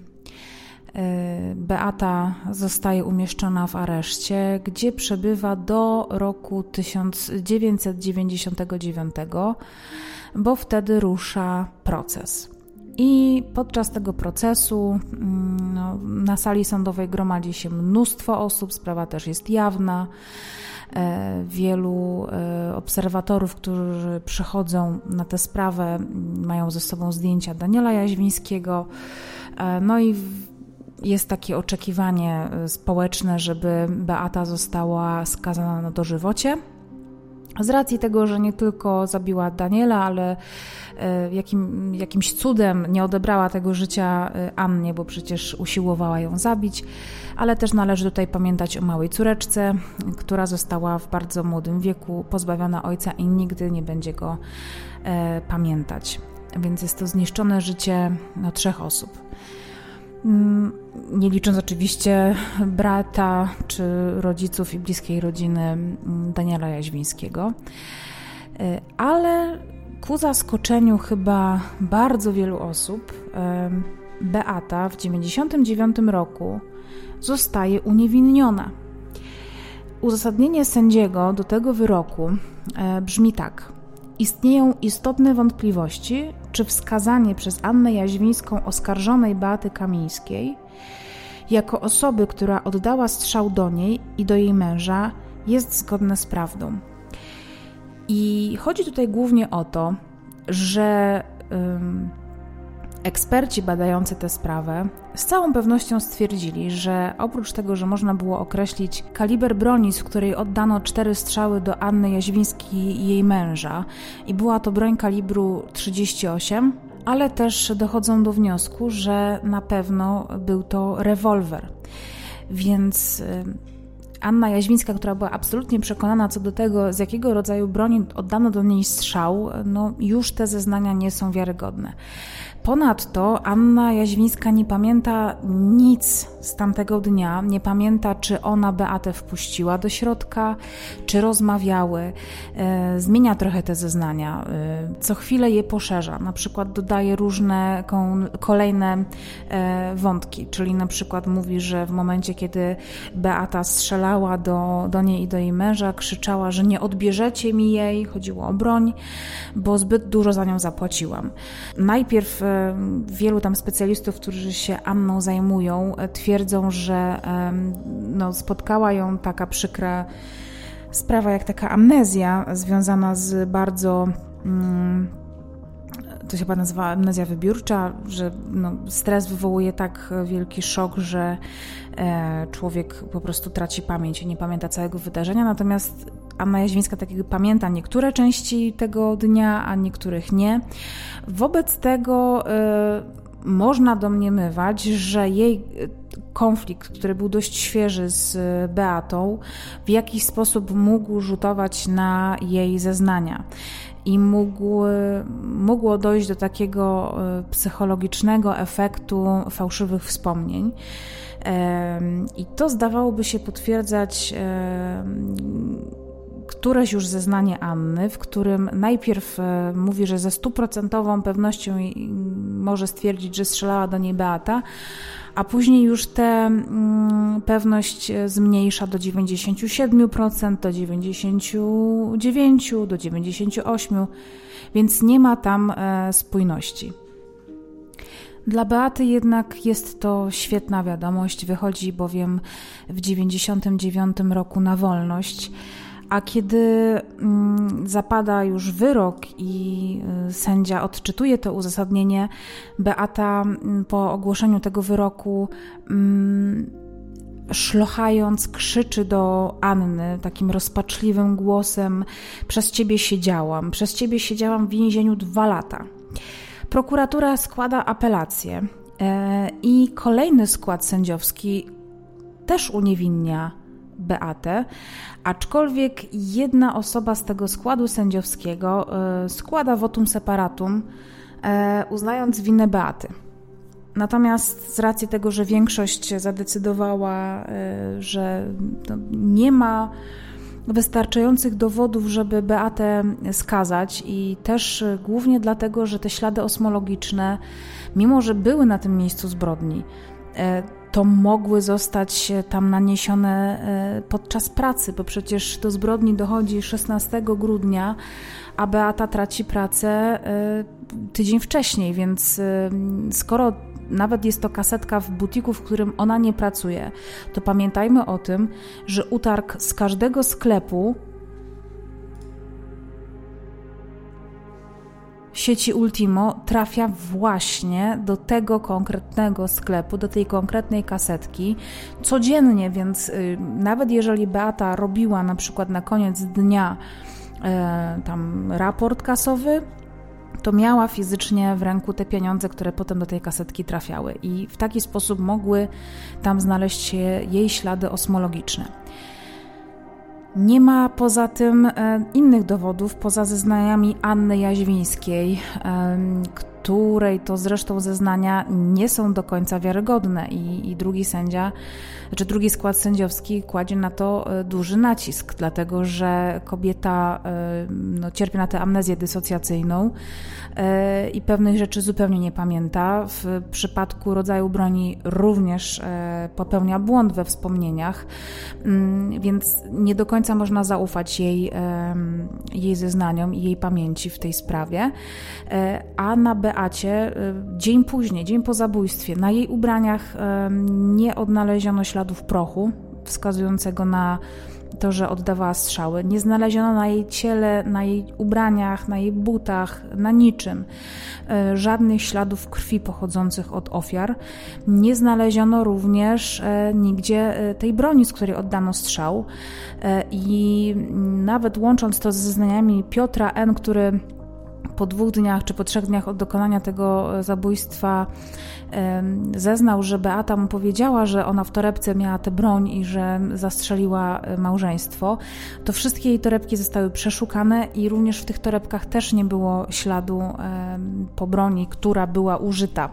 E, Beata zostaje umieszczona w areszcie, gdzie przebywa do roku 1999, bo wtedy rusza proces. I podczas tego procesu mm, no, na sali sądowej gromadzi się mnóstwo osób, sprawa też jest jawna. E, wielu e, obserwatorów, którzy przychodzą na tę sprawę, mają ze sobą zdjęcia Daniela Jaźwińskiego. E, no i jest takie oczekiwanie społeczne, żeby Beata została skazana na dożywocie. Z racji tego, że nie tylko zabiła Daniela, ale e, jakim, jakimś cudem nie odebrała tego życia e, Annie, bo przecież usiłowała ją zabić, ale też należy tutaj pamiętać o małej córeczce, która została w bardzo młodym wieku pozbawiona ojca i nigdy nie będzie go e, pamiętać. Więc jest to zniszczone życie no, trzech osób. Mm, nie licząc oczywiście brata czy rodziców i bliskiej rodziny mm, Daniela Jaźwińskiego. E, ale ku zaskoczeniu chyba bardzo wielu osób, Beata w 1999 roku zostaje uniewinniona. Uzasadnienie sędziego do tego wyroku e, brzmi tak. Istnieją istotne wątpliwości, czy wskazanie przez Annę Jaźwińską oskarżonej Beaty Kamińskiej jako osoby, która oddała strzał do niej i do jej męża, jest zgodne z prawdą. I chodzi tutaj głównie o to, że. Eksperci badający tę sprawę z całą pewnością stwierdzili, że oprócz tego, że można było określić kaliber broni, z której oddano cztery strzały do Anny Jaźwińskiej i jej męża, i była to broń kalibru 38, ale też dochodzą do wniosku, że na pewno był to rewolwer. Więc y, Anna Jaźwińska, która była absolutnie przekonana co do tego, z jakiego rodzaju broni oddano do niej strzał, no już te zeznania nie są wiarygodne. Ponadto Anna Jaźwińska nie pamięta nic z tamtego dnia, nie pamięta, czy ona Beatę wpuściła do środka, czy rozmawiały. E, zmienia trochę te zeznania, e, co chwilę je poszerza, na przykład dodaje różne kolejne e, wątki, czyli na przykład mówi, że w momencie, kiedy Beata strzelała do, do niej i do jej męża, krzyczała, że nie odbierzecie mi jej, chodziło o broń, bo zbyt dużo za nią zapłaciłam. Najpierw wielu tam specjalistów, którzy się Anną zajmują, e, twierdzą, że no, spotkała ją taka przykra sprawa, jak taka amnezja związana z bardzo. Mm, to się chyba nazywa amnezja wybiórcza, że no, stres wywołuje tak wielki szok, że e, człowiek po prostu traci pamięć i nie pamięta całego wydarzenia. Natomiast Anna Jaźwińska tak jakby pamięta niektóre części tego dnia, a niektórych nie. Wobec tego y, można domniemywać, że jej konflikt, który był dość świeży z Beatą, w jakiś sposób mógł rzutować na jej zeznania i mógł, mogło dojść do takiego y, psychologicznego efektu fałszywych wspomnień. I to zdawałoby się potwierdzać któreś już zeznanie Anny, w którym najpierw e, mówi, że ze stuprocentową pewnością może stwierdzić, że strzelała do niej Beata, a później już tę mm, pewność zmniejsza do 97%, do 99%, do 98%. więc nie ma tam spójności. Dla Beaty jednak jest to świetna wiadomość, wychodzi bowiem w 99 roku na wolność. A kiedy mm, zapada już wyrok i y, sędzia odczytuje to uzasadnienie, Beata mm, po ogłoszeniu tego wyroku mm, szlochając, krzyczy do Anny takim rozpaczliwym głosem: Przez ciebie siedziałam, przez ciebie siedziałam w więzieniu dwa lata. Prokuratura składa apelację e, i kolejny skład sędziowski też uniewinnia Beatę, aczkolwiek jedna osoba z tego składu sędziowskiego e, składa votum separatum, e, uznając winę Beaty. Natomiast z racji tego, że większość zadecydowała, że nie ma wystarczających dowodów, żeby Beatę skazać i też głównie dlatego, że te ślady osmologiczne, mimo że były na tym miejscu zbrodni, e, to mogły zostać tam naniesione e, podczas pracy, bo przecież do zbrodni dochodzi 16 grudnia, a Beata traci pracę e, tydzień wcześniej, więc skoro nawet jest to kasetka w butiku, w którym ona nie pracuje, to pamiętajmy o tym, że utarg z każdego sklepu sieci Ultimo trafia właśnie do tego konkretnego sklepu, do tej konkretnej kasetki codziennie, więc y, nawet jeżeli Beata robiła na przykład na koniec dnia y, tam raport kasowy, to miała fizycznie w ręku te pieniądze, które potem do tej kasetki trafiały, i w taki sposób mogły tam znaleźć się jej ślady osmologiczne. Nie ma poza tym e, innych dowodów, poza zeznaniami Anny Jaźwińskiej, której to zresztą zeznania nie są do końca wiarygodne i, i drugi sędzia, czy drugi skład sędziowski kładzie na to e, duży nacisk, dlatego że kobieta e, no, cierpi na tę amnezję dysocjacyjną e, i pewnych rzeczy zupełnie nie pamięta. W przypadku rodzaju broni również popełnia błąd we wspomnieniach, mm, więc nie do końca można zaufać jej, jej zeznaniom i jej pamięci w tej sprawie. A na Beacie dzień później, dzień po zabójstwie, na jej ubraniach nie odnaleziono śladów śladów prochu wskazującego na to, że oddawała strzały. Nie znaleziono na jej ciele, na jej ubraniach, na jej butach, na niczym e, żadnych śladów krwi pochodzących od ofiar. Nie znaleziono również e, nigdzie e, tej broni, z której oddano strzał. I nawet łącząc to z zeznaniami Piotra N., który po dwóch dniach czy po trzech dniach od dokonania tego zabójstwa zeznał, że Beata mu powiedziała, że ona w torebce miała tę broń i że zastrzeliła e, małżeństwo, to wszystkie jej torebki zostały przeszukane i również w tych torebkach też nie było śladu po broni, która była użyta,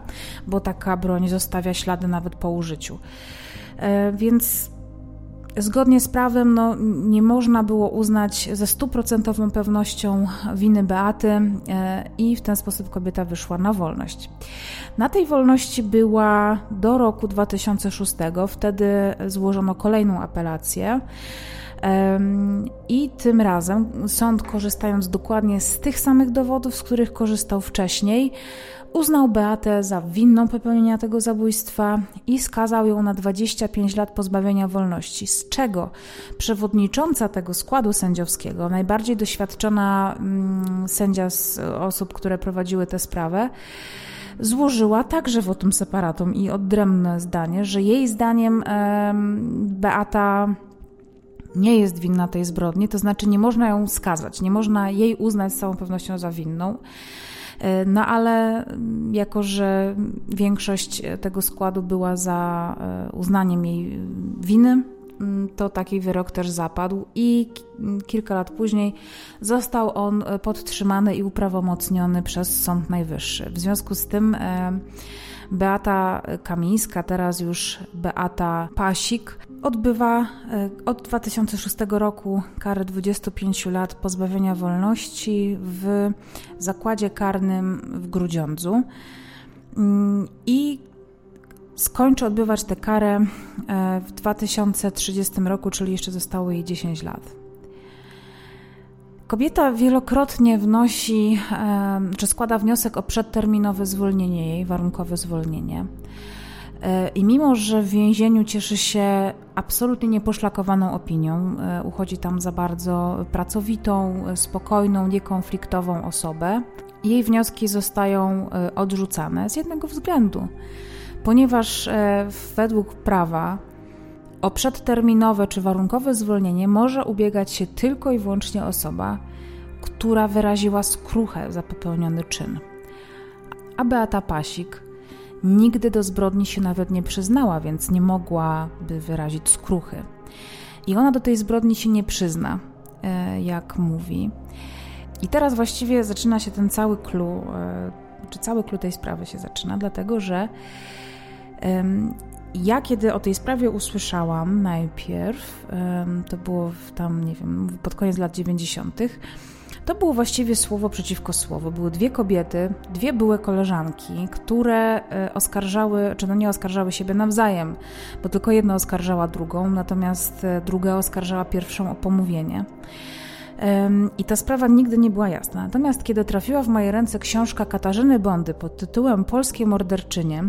bo taka broń zostawia ślady nawet po użyciu. E, więc Zgodnie z prawem no, nie można było uznać ze stuprocentową pewnością winy Beaty e, i w ten sposób kobieta wyszła na wolność. Na tej wolności była do roku 2006, wtedy złożono kolejną apelację. I tym razem sąd, korzystając dokładnie z tych samych dowodów, z których korzystał wcześniej, uznał Beatę za winną popełnienia tego zabójstwa i skazał ją na 25 lat pozbawienia wolności, z czego przewodnicząca tego składu sędziowskiego, najbardziej doświadczona mm, sędzia z osób, które prowadziły tę sprawę, złożyła także wotum separatum i odrębne zdanie, że jej zdaniem Beata nie jest winna tej zbrodni, to znaczy nie można ją skazać, nie można jej uznać z całą pewnością za winną. E, no ale jako, że większość tego składu była za e, uznaniem jej winy, mm, to taki wyrok też zapadł i kilka lat później został on podtrzymany i uprawomocniony przez Sąd Najwyższy. W związku z tym Beata Kamińska, teraz już Beata Pasik, odbywa e, od 2006 roku karę 25 lat pozbawienia wolności w zakładzie karnym w Grudziądzu mm, i skończy odbywać tę karę e, w 2030 roku, czyli jeszcze zostało jej 10 lat. Kobieta wielokrotnie wnosi, czy składa wniosek o przedterminowe zwolnienie jej, warunkowe zwolnienie. E, I mimo, że w więzieniu cieszy się absolutnie nieposzlakowaną opinią, e, uchodzi tam za bardzo pracowitą, spokojną, niekonfliktową osobę, jej wnioski zostają e, odrzucane z jednego względu, ponieważ według prawa o przedterminowe czy warunkowe zwolnienie może ubiegać się tylko i wyłącznie osoba, która wyraziła skruchę za popełniony czyn. A Beata Pasik nigdy do zbrodni się nawet nie przyznała, więc nie mogłaby wyrazić skruchy. I ona do tej zbrodni się nie przyzna, e, jak mówi. I teraz właściwie zaczyna się ten cały clue, e, czy cały clue tej sprawy się zaczyna, dlatego że ja kiedy o tej sprawie usłyszałam najpierw, to było tam, nie wiem, pod koniec lat 90., to było właściwie słowo przeciwko słowu. Były dwie kobiety, dwie były koleżanki, które e, oskarżały, czy no nie oskarżały siebie nawzajem, bo tylko jedna oskarżała drugą, natomiast e, druga oskarżała pierwszą o pomówienie. I ta sprawa nigdy nie była jasna. Natomiast kiedy trafiła w moje ręce książka Katarzyny Bondy pod tytułem Polskie morderczynie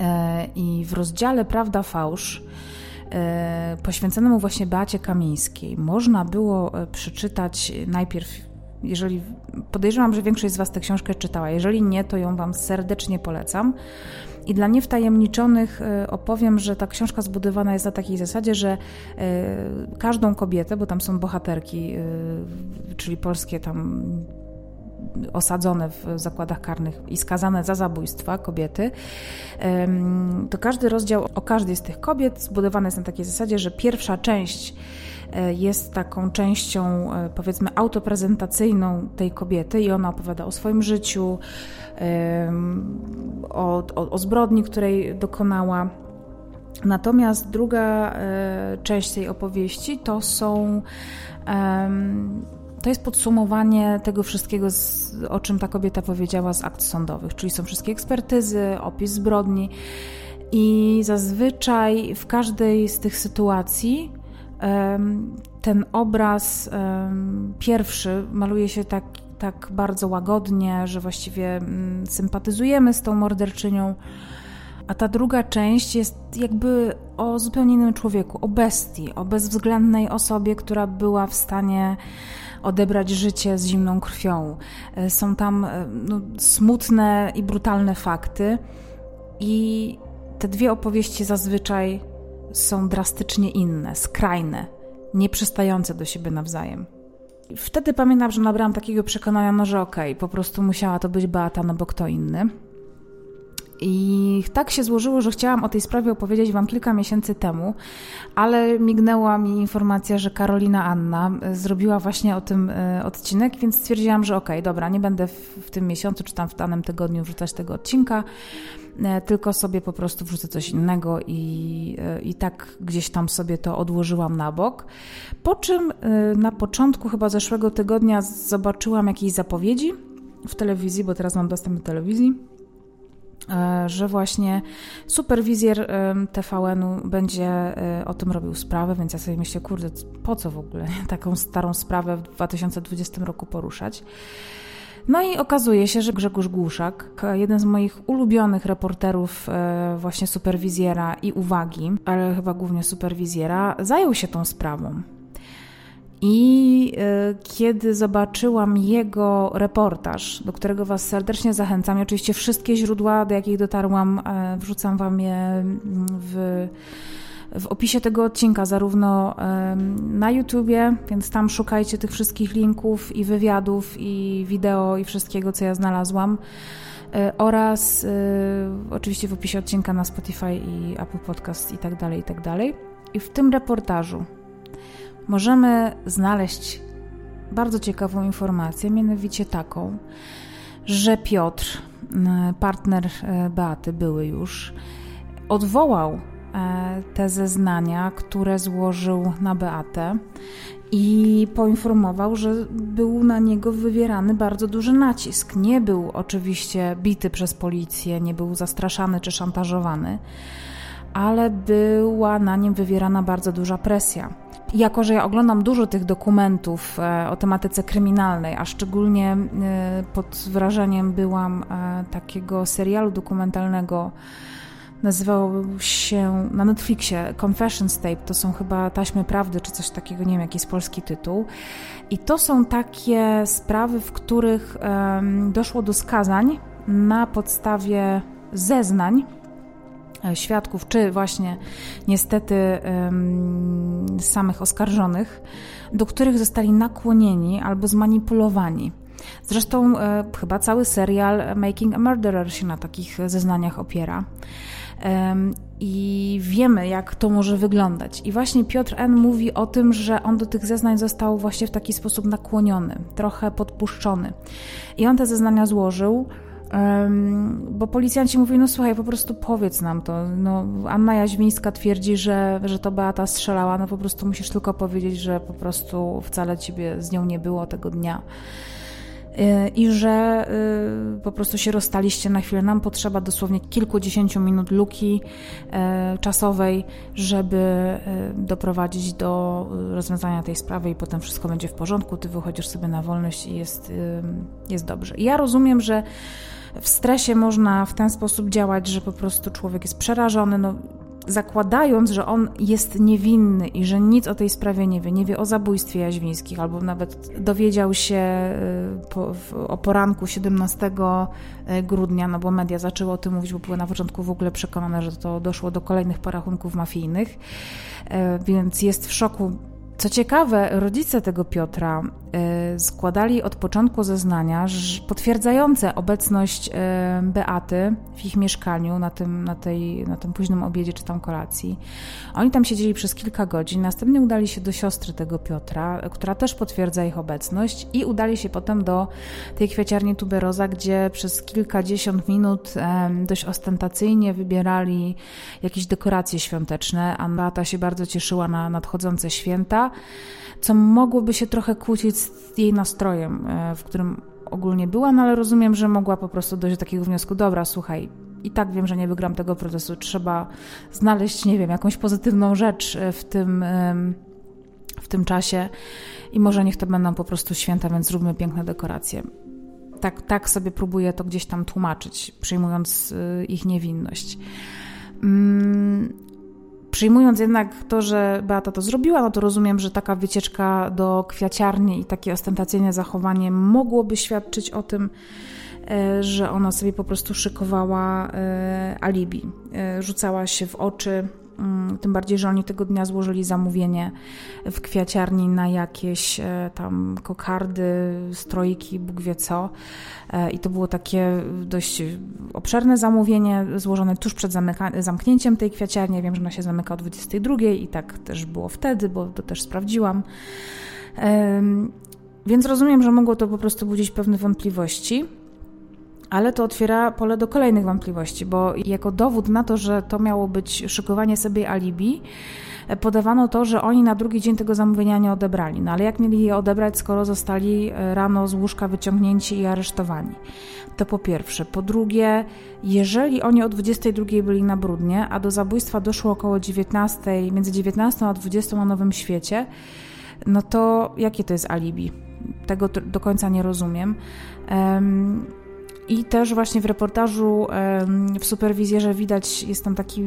e, i w rozdziale Prawda Fałsz poświęconemu właśnie Beacie Kamińskiej można było e, przeczytać najpierw, jeżeli podejrzewam, że większość z Was tę książkę czytała, jeżeli nie, to ją Wam serdecznie polecam. I dla niewtajemniczonych e, opowiem, że ta książka zbudowana jest na takiej zasadzie, że każdą kobietę, bo tam są bohaterki, czyli polskie tam osadzone w zakładach karnych i skazane za zabójstwa kobiety, to każdy rozdział o każdej z tych kobiet zbudowany jest na takiej zasadzie, że pierwsza część e, jest taką częścią, e, powiedzmy, autoprezentacyjną tej kobiety i ona opowiada o swoim życiu, o, o, o zbrodni, której dokonała. Natomiast druga e, część tej opowieści to są to jest podsumowanie tego wszystkiego, o czym ta kobieta powiedziała z akt sądowych, czyli są wszystkie ekspertyzy, opis zbrodni. I zazwyczaj w każdej z tych sytuacji ten obraz pierwszy maluje się tak, tak bardzo łagodnie, że właściwie mm, sympatyzujemy z tą morderczynią. A ta druga część jest jakby o zupełnie innym człowieku, o bestii, o bezwzględnej osobie, która była w stanie odebrać życie z zimną krwią. E, są tam e, no, smutne i brutalne fakty, i te dwie opowieści zazwyczaj są drastycznie inne, skrajne, nieprzystające do siebie nawzajem. Wtedy pamiętam, że nabrałam takiego przekonania, no że okej, okay, po prostu musiała to być Beata, no bo kto inny. I tak się złożyło, że chciałam o tej sprawie opowiedzieć Wam kilka miesięcy temu, ale mignęła mi informacja, że Karolina Anna e, zrobiła właśnie o tym e, odcinek, więc stwierdziłam, że okej, okay, dobra, nie będę w, tym miesiącu czy tam w danym tygodniu wrzucać tego odcinka, e, tylko sobie po prostu wrzucę coś innego i, i tak gdzieś tam sobie to odłożyłam na bok. Po czym na początku chyba zeszłego tygodnia zobaczyłam jakieś zapowiedzi w telewizji, bo teraz mam dostęp do telewizji że właśnie superwizjer TVN-u będzie e, o tym robił sprawę, więc ja sobie myślę, kurde, po co w ogóle taką starą sprawę w 2020 roku poruszać? No i okazuje się, że Grzegorz Głuszak, jeden z moich ulubionych reporterów e, właśnie superwizjera i uwagi, ale chyba głównie superwizjera, zajął się tą sprawą. I e, kiedy zobaczyłam jego reportaż, do którego Was serdecznie zachęcam, i oczywiście wszystkie źródła, do jakich dotarłam, e, wrzucam Wam je mm, w, w opisie tego odcinka, zarówno na YouTubie, więc tam szukajcie tych wszystkich linków i wywiadów, i wideo, i wszystkiego, co ja znalazłam e, oraz oczywiście w opisie odcinka na Spotify i Apple Podcast i tak dalej, i tak dalej. I w tym reportażu możemy znaleźć bardzo ciekawą informację, mianowicie taką, że Piotr, partner e, Beaty, były już, odwołał e, te zeznania, które złożył na Beatę i poinformował, że był na niego wywierany bardzo duży nacisk. Nie był oczywiście bity przez policję, nie był zastraszany czy szantażowany, ale była na nim wywierana bardzo duża presja. Jako, że ja oglądam dużo tych dokumentów e, o tematyce kryminalnej, a szczególnie e, pod wrażeniem byłam e, takiego serialu dokumentalnego, nazywał się na Netflixie Confessions Tape, to są chyba taśmy prawdy czy coś takiego, nie wiem jaki jest polski tytuł. I to są takie sprawy, w których doszło do skazań na podstawie zeznań świadków, czy właśnie niestety samych oskarżonych, do których zostali nakłonieni albo zmanipulowani. Zresztą e, chyba cały serial Making a Murderer się na takich zeznaniach opiera. I wiemy, jak to może wyglądać. I właśnie Piotr N. mówi o tym, że on do tych zeznań został właśnie w taki sposób nakłoniony, trochę podpuszczony. I on te zeznania złożył bo policjanci mówili, no słuchaj, po prostu powiedz nam to. No, Anna Jaźwińska twierdzi, że, że to Beata strzelała, no po prostu musisz tylko powiedzieć, że po prostu wcale ciebie z nią nie było tego dnia. Y, I że y, po prostu się rozstaliście na chwilę. Nam potrzeba dosłownie kilkudziesięciu minut luki y, czasowej, żeby doprowadzić do rozwiązania tej sprawy, i potem wszystko będzie w porządku. Ty wychodzisz sobie na wolność i jest, jest dobrze. I ja rozumiem, że w stresie można w ten sposób działać, że po prostu człowiek jest przerażony, no, zakładając, że on jest niewinny i że nic o tej sprawie nie wie, nie wie o zabójstwie Jaźwińskich, albo nawet dowiedział się y, po, o poranku 17 y, grudnia, no bo media zaczęły o tym mówić, bo były na początku w ogóle przekonane, że to doszło do kolejnych porachunków mafijnych, y, więc jest w szoku. Co ciekawe, rodzice tego Piotra składali od początku zeznania potwierdzające obecność y, Beaty w ich mieszkaniu na tym, na, tej, na tym późnym obiedzie czy tam kolacji. Oni tam siedzieli przez kilka godzin, następnie udali się do siostry tego Piotra, która też potwierdza ich obecność i udali się potem do tej kwieciarni Tuberoza, gdzie przez kilkadziesiąt minut dość ostentacyjnie wybierali jakieś dekoracje świąteczne. A Beata się bardzo cieszyła na nadchodzące święta co mogłoby się trochę kłócić z jej nastrojem, e, w którym ogólnie była, no ale rozumiem, że mogła po prostu dojść do takiego wniosku, dobra, słuchaj, i tak wiem, że nie wygram tego procesu, trzeba znaleźć, nie wiem, jakąś pozytywną rzecz e, w tym, w tym czasie i może niech to będą po prostu święta, więc zróbmy piękne dekoracje. Tak, tak sobie próbuję to gdzieś tam tłumaczyć, przyjmując e, ich niewinność. Przyjmując jednak to, że Beata to zrobiła, no to rozumiem, że taka wycieczka do kwiaciarni i takie ostentacyjne zachowanie mogłoby świadczyć o tym, e, że ona sobie po prostu szykowała e, alibi. E, rzucała się w oczy tym bardziej, że oni tego dnia złożyli zamówienie w kwiaciarni na jakieś e, tam kokardy, strojki, Bóg wie co. E, I to było takie dość obszerne zamówienie, złożone tuż przed zamknięciem tej kwiaciarni. wiem, że ona się zamyka o 22 i tak też było wtedy, bo to też sprawdziłam. Więc rozumiem, że mogło to po prostu budzić pewne wątpliwości. Ale to otwiera pole do kolejnych wątpliwości, bo jako dowód na to, że to miało być szykowanie sobie alibi, podawano to, że oni na drugi dzień tego zamówienia nie odebrali. No ale jak mieli je odebrać, skoro zostali e, rano z łóżka wyciągnięci i aresztowani? To po pierwsze. Po drugie, jeżeli oni o 22 byli na brudnie, a do zabójstwa doszło około 19, między 19 a 20 na Nowym Świecie, no to jakie to jest alibi? Tego do końca nie rozumiem. Um, i też właśnie w reportażu w superwizjerze widać, jest tam taki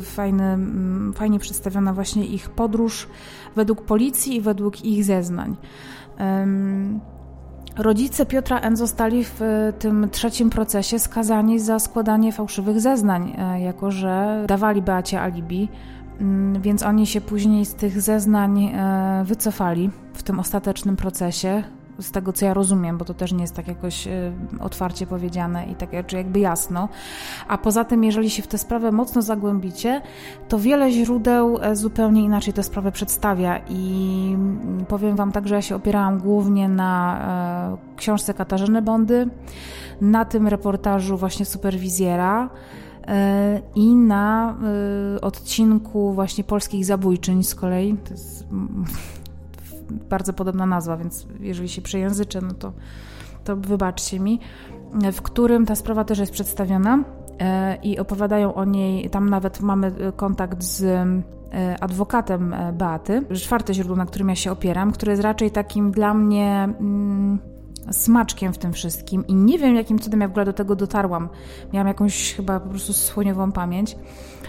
fajny, fajnie przedstawiona właśnie ich podróż według policji i według ich zeznań. Rodzice Piotra N. zostali w tym trzecim procesie skazani za składanie fałszywych zeznań, e, jako że dawali Beacie alibi, więc oni się później z tych zeznań e, wycofali w tym ostatecznym procesie, z tego co ja rozumiem, bo to też nie jest tak jakoś e, otwarcie powiedziane i tak czy jakby jasno. A poza tym, jeżeli się w tę sprawę mocno zagłębicie, to wiele źródeł e, zupełnie inaczej tę sprawę przedstawia i mm, powiem Wam tak, że ja się opierałam głównie na e, książce Katarzyny Bondy, na tym reportażu właśnie superwizjera i na odcinku właśnie polskich zabójczyń z kolei. To jest bardzo podobna nazwa, więc jeżeli się przejęzyczę, no to, to wybaczcie mi, w którym ta sprawa też jest przedstawiona. i opowiadają o niej. Tam nawet mamy kontakt z adwokatem Beaty. Czwarte źródło, na którym ja się opieram, które jest raczej takim dla mnie. Mm, smaczkiem w tym wszystkim i nie wiem, jakim cudem ja w ogóle do tego dotarłam. Miałam jakąś chyba po prostu słoniową pamięć.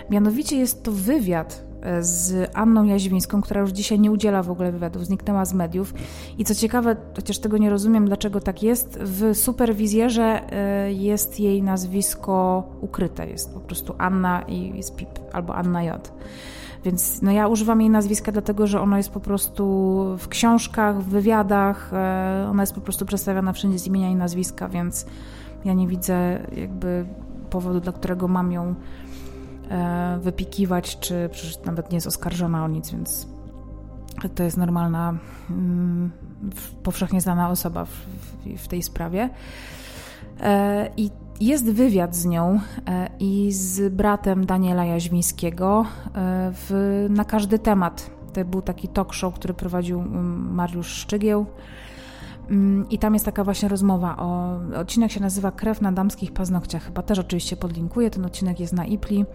Mianowicie jest to wywiad e, z Anną Jaźwińską, która już dzisiaj nie udziela w ogóle wywiadów, zniknęła z mediów. I co ciekawe, chociaż tego nie rozumiem, dlaczego tak jest, w superwizjerze e, jest jej nazwisko ukryte. Jest po prostu Anna i jest PIP albo Anna J. Więc no ja używam jej nazwiska dlatego, że ono jest po prostu w książkach, w wywiadach, e, ona jest po prostu przedstawiana wszędzie z imienia i nazwiska, więc ja nie widzę jakby powodu, dla którego mam ją wypikiwać, czy przecież nawet nie jest oskarżona o nic, więc to jest normalna, mm, powszechnie znana osoba w, w tej sprawie. E, I jest wywiad z nią e, i z bratem Daniela Jaźwińskiego e, w, na każdy temat. To był taki talk show, który prowadził mm, Mariusz Szczygieł. Mm, I tam jest taka właśnie rozmowa o. Odcinek się nazywa Krew na damskich paznokciach. Chyba też oczywiście podlinkuję. Ten odcinek jest na Ipli.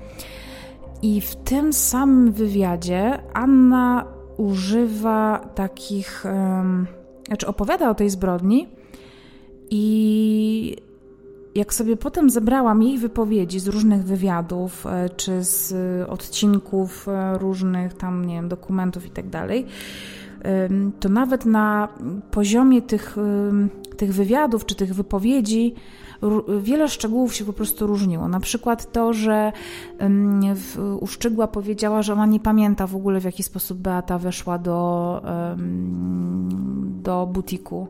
I w tym samym wywiadzie Anna używa takich. Um, znaczy opowiada o tej zbrodni i jak sobie potem zebrałam jej wypowiedzi z różnych wywiadów, e, czy z odcinków e, różnych tam, nie wiem, dokumentów i tak dalej, to nawet na poziomie tych, tych wywiadów czy tych wypowiedzi wiele szczegółów się po prostu różniło. Na przykład to, że Uszczygła powiedziała, że ona nie pamięta w ogóle w jaki sposób Beata weszła do, do butiku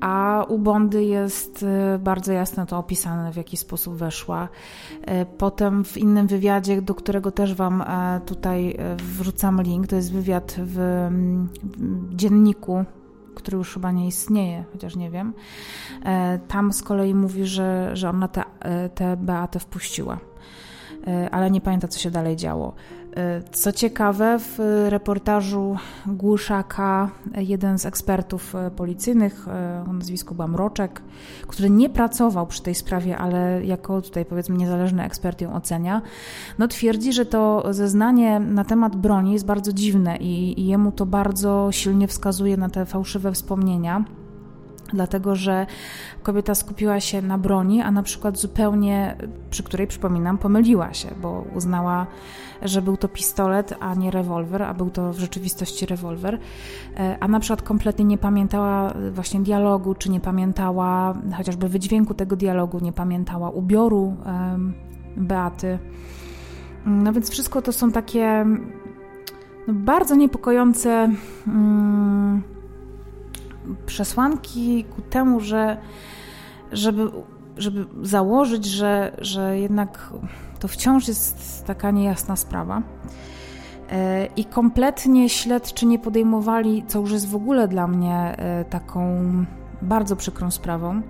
a u Bondy jest y, bardzo jasno to opisane, w jaki sposób weszła. Y, potem w innym wywiadzie, do którego też Wam e, tutaj e, wrzucam link, to jest wywiad w dzienniku który już chyba nie istnieje, chociaż nie wiem. E, tam z kolei mówi, że, że ona tę Beatę wpuściła, ale nie pamięta, co się dalej działo. E, co ciekawe, w reportażu Głuszaka jeden z ekspertów e, policyjnych e, o nazwisku Bamroczek, który nie pracował przy tej sprawie, ale jako tutaj powiedzmy niezależny ekspert ją ocenia, no twierdzi, że to zeznanie na temat broni jest bardzo dziwne i, i jemu to bardzo silnie wskazuje na te fałszywe wspomnienia dlatego że kobieta skupiła się na broni, a na przykład zupełnie, przy której przypominam, pomyliła się, bo uznała, że był to pistolet, a nie rewolwer, a był to w rzeczywistości rewolwer, e, a na przykład kompletnie nie pamiętała właśnie dialogu, czy nie pamiętała chociażby wydźwięku tego dialogu, nie pamiętała ubioru Beaty. No więc wszystko to są takie no, bardzo niepokojące. Hmm, przesłanki ku temu, że żeby, żeby założyć, że, że jednak to wciąż jest taka niejasna sprawa. E, I kompletnie śledczy nie podejmowali, co już jest w ogóle dla mnie e, taką bardzo przykrą sprawą,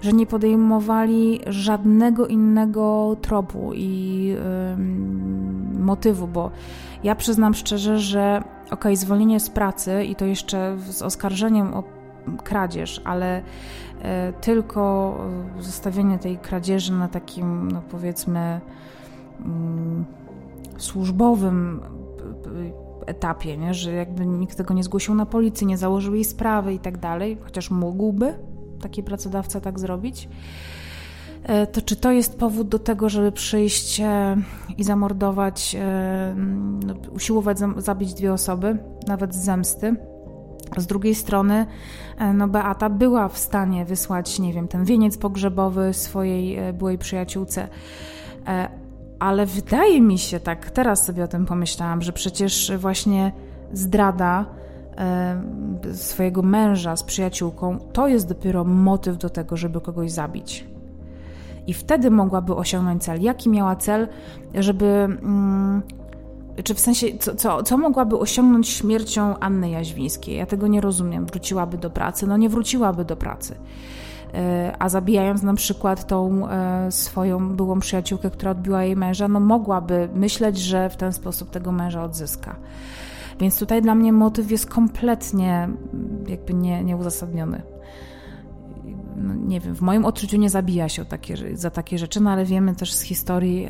że nie podejmowali żadnego innego tropu i motywu, bo ja przyznam szczerze, że ok, zwolnienie z pracy i to jeszcze z oskarżeniem o kradzież, ale e, tylko zostawienie tej kradzieży na takim, no powiedzmy, mm, służbowym etapie, nie? że jakby nikt tego nie zgłosił na policję, nie założył jej sprawy i tak dalej, chociaż mógłby taki pracodawca tak zrobić. E, to czy to jest powód do tego, żeby przyjść e, i zamordować, no, usiłować zabić dwie osoby, nawet z zemsty? Z drugiej strony, e, no Beata była w stanie wysłać, nie wiem, ten wieniec pogrzebowy swojej e, byłej przyjaciółce, e, ale wydaje mi się, tak teraz sobie o tym pomyślałam, że przecież właśnie zdrada swojego męża z przyjaciółką to jest dopiero motyw do tego, żeby kogoś zabić. I wtedy mogłaby osiągnąć cel. Jaki miała cel, żeby. Mm, czy w sensie, co, co, co mogłaby osiągnąć śmiercią Anny Jaźwińskiej? Ja tego nie rozumiem. Wróciłaby do pracy? No nie wróciłaby do pracy. E, a zabijając na przykład tą e, swoją byłą przyjaciółkę, która odbiła jej męża, no mogłaby myśleć, że w ten sposób tego męża odzyska. Więc tutaj dla mnie motyw jest kompletnie jakby nie, nieuzasadniony. no nie wiem, w moim odczuciu nie zabija się takie, za takie rzeczy, no ale wiemy też z historii,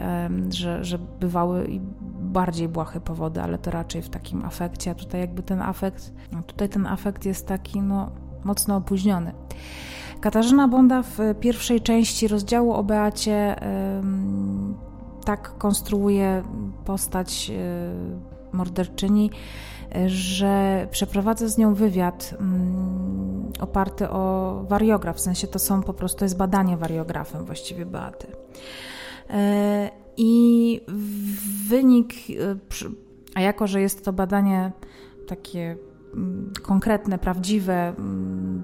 że, że bywały i bardziej błahe powody, ale to raczej w takim afekcie, a tutaj jakby ten afekt, no tutaj ten afekt jest taki, no, mocno opóźniony. Katarzyna Bonda w pierwszej części rozdziału o Beacie tak konstruuje postać e, morderczyni, że przeprowadza z nią wywiad mm, oparty o wariograf, w sensie to są po prostu, jest badanie wariografem właściwie Beaty. E, I wynik, e, a jako, że jest to badanie takie mm, konkretne, prawdziwe, mm,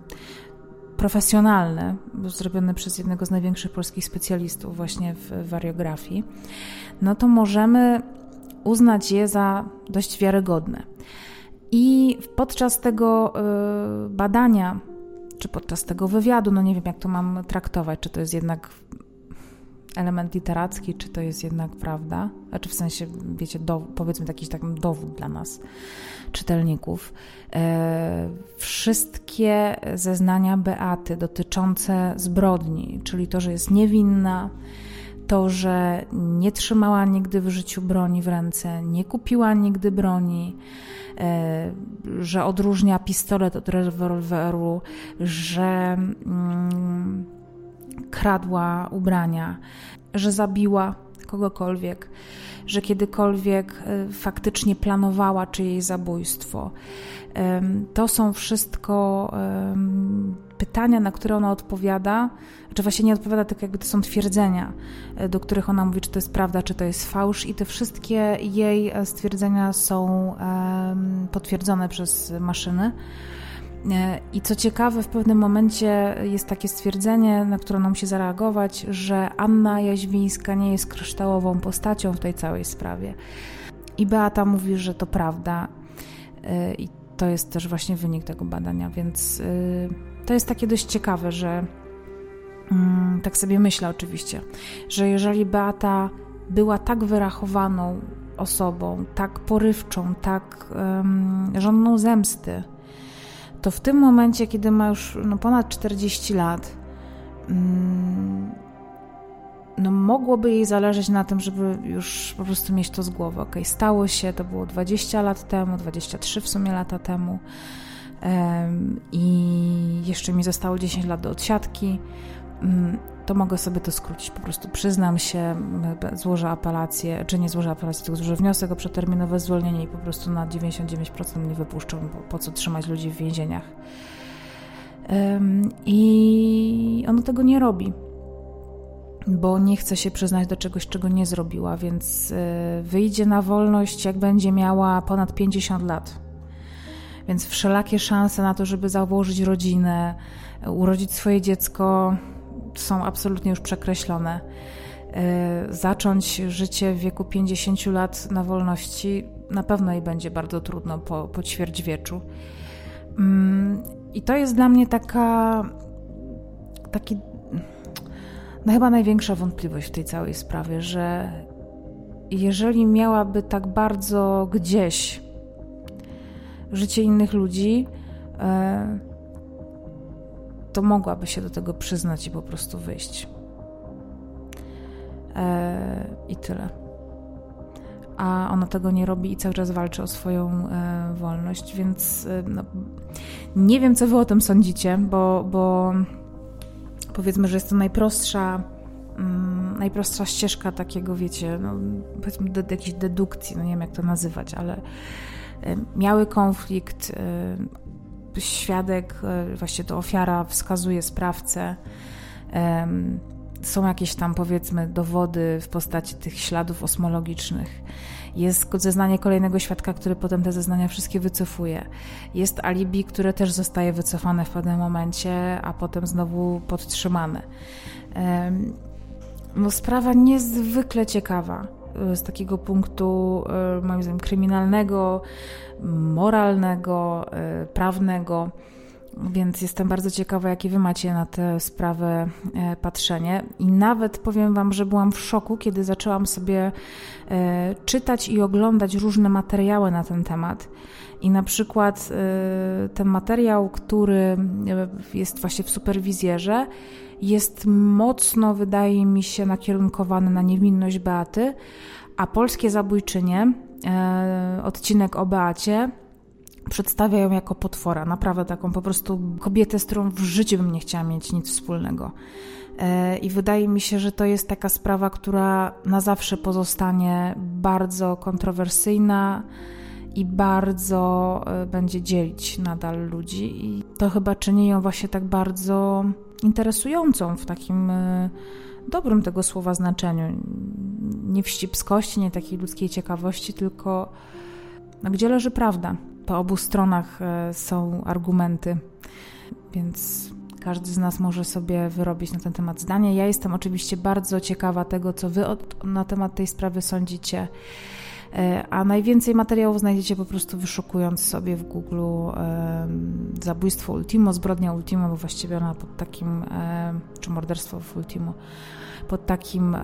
profesjonalne, zrobione przez jednego z największych polskich specjalistów właśnie w wariografii, no to możemy uznać je za dość wiarygodne. I podczas tego y, badania, czy podczas tego wywiadu, no nie wiem jak to mam traktować, czy to jest jednak element literacki, czy to jest jednak prawda, a czy w sensie, wiecie, do, powiedzmy jakiś taki dowód dla nas, czytelników. E, wszystkie zeznania Beaty dotyczące zbrodni, czyli to, że jest niewinna, to, że nie trzymała nigdy w życiu broni w ręce, nie kupiła nigdy broni, e, że odróżnia pistolet od rewolweru, że mm, kradła ubrania, że zabiła kogokolwiek, że kiedykolwiek e, faktycznie planowała czyjeś zabójstwo. To są wszystko pytania, na które ona odpowiada, czy właśnie nie odpowiada, tylko jakby to są twierdzenia, e, do których ona mówi, czy to jest prawda, czy to jest fałsz, i te wszystkie jej e, stwierdzenia są potwierdzone przez maszyny. E, I co ciekawe, w pewnym momencie jest takie stwierdzenie, na które ona musi zareagować, że Anna Jaźwińska nie jest kryształową postacią w tej całej sprawie. I Beata mówi, że to prawda. I to jest też właśnie wynik tego badania, więc to jest takie dość ciekawe, że mm, tak sobie myślę oczywiście, że jeżeli Beata była tak wyrachowaną osobą, tak porywczą, tak um, żonną zemsty, to w tym momencie, kiedy ma już no, ponad 40 lat, um, no, mogłoby jej zależeć na tym, żeby już po prostu mieć to z głowy. Ok, stało się, to było 20 lat temu, 23 w sumie lata temu i jeszcze mi zostało 10 lat do odsiadki, mm, to mogę sobie to skrócić. Po prostu przyznam się, złożę apelację, czy nie złożę apelacji, tylko złożę wniosek o przeterminowe zwolnienie i po prostu na 99% mnie wypuszczą, bo po co trzymać ludzi w więzieniach. I ona tego nie robi, bo nie chce się przyznać do czegoś, czego nie zrobiła, więc e, wyjdzie na wolność, jak będzie miała ponad 50 lat więc wszelakie szanse na to, żeby założyć rodzinę, urodzić swoje dziecko, są absolutnie już przekreślone. E, zacząć życie w wieku 50 lat na wolności na pewno jej będzie bardzo trudno po, po ćwierćwieczu. Mm, I to jest dla mnie taka, taki, no chyba największa wątpliwość w tej całej sprawie, że jeżeli miałaby tak bardzo gdzieś życie innych ludzi, e, to mogłaby się do tego przyznać i po prostu wyjść. E, I tyle. A ona tego nie robi i cały czas walczy o swoją e, wolność, więc no, nie wiem, co wy o tym sądzicie, bo, bo powiedzmy, że jest to najprostsza mm, najprostsza ścieżka takiego, wiecie, no, powiedzmy, de, jakiejś dedukcji, no nie wiem jak to nazywać, ale miały konflikt, świadek, e, właśnie to ofiara wskazuje sprawcę. Są jakieś tam powiedzmy dowody w postaci tych śladów osmologicznych. Jest zeznanie kolejnego świadka, który potem te zeznania wszystkie wycofuje. Jest alibi, które też zostaje wycofane w pewnym momencie, a potem znowu podtrzymane. No, sprawa niezwykle ciekawa z takiego punktu, e, moim zdaniem, kryminalnego, moralnego, e, prawnego. Więc jestem bardzo ciekawa, jakie Wy macie na tę sprawę e, patrzenie. I nawet powiem Wam, że byłam w szoku, kiedy zaczęłam sobie czytać i oglądać różne materiały na ten temat. I na przykład ten materiał, który jest właśnie w superwizjerze, jest mocno, wydaje mi się, nakierunkowany na niewinność Beaty, a polskie zabójczynie, odcinek o Beacie, przedstawia ją jako potwora, naprawdę taką po prostu kobietę, z którą w życiu bym nie chciała mieć nic wspólnego. E, I wydaje mi się, że to jest taka sprawa, która na zawsze pozostanie bardzo kontrowersyjna i bardzo e, będzie dzielić nadal ludzi. I to chyba czyni ją właśnie tak bardzo interesującą w takim e, dobrym tego słowa znaczeniu. Nie wścibskości, nie takiej ludzkiej ciekawości, tylko no, gdzie leży prawda po obu stronach e, są argumenty, więc każdy z nas może sobie wyrobić na ten temat zdanie. Ja jestem oczywiście bardzo ciekawa tego, co Wy na temat tej sprawy sądzicie. E, a najwięcej materiałów znajdziecie po prostu wyszukując sobie w Google e, zabójstwo Ultimo, zbrodnia Ultimo, bo właściwie ona pod takim, e, czy morderstwo w Ultimo, pod takim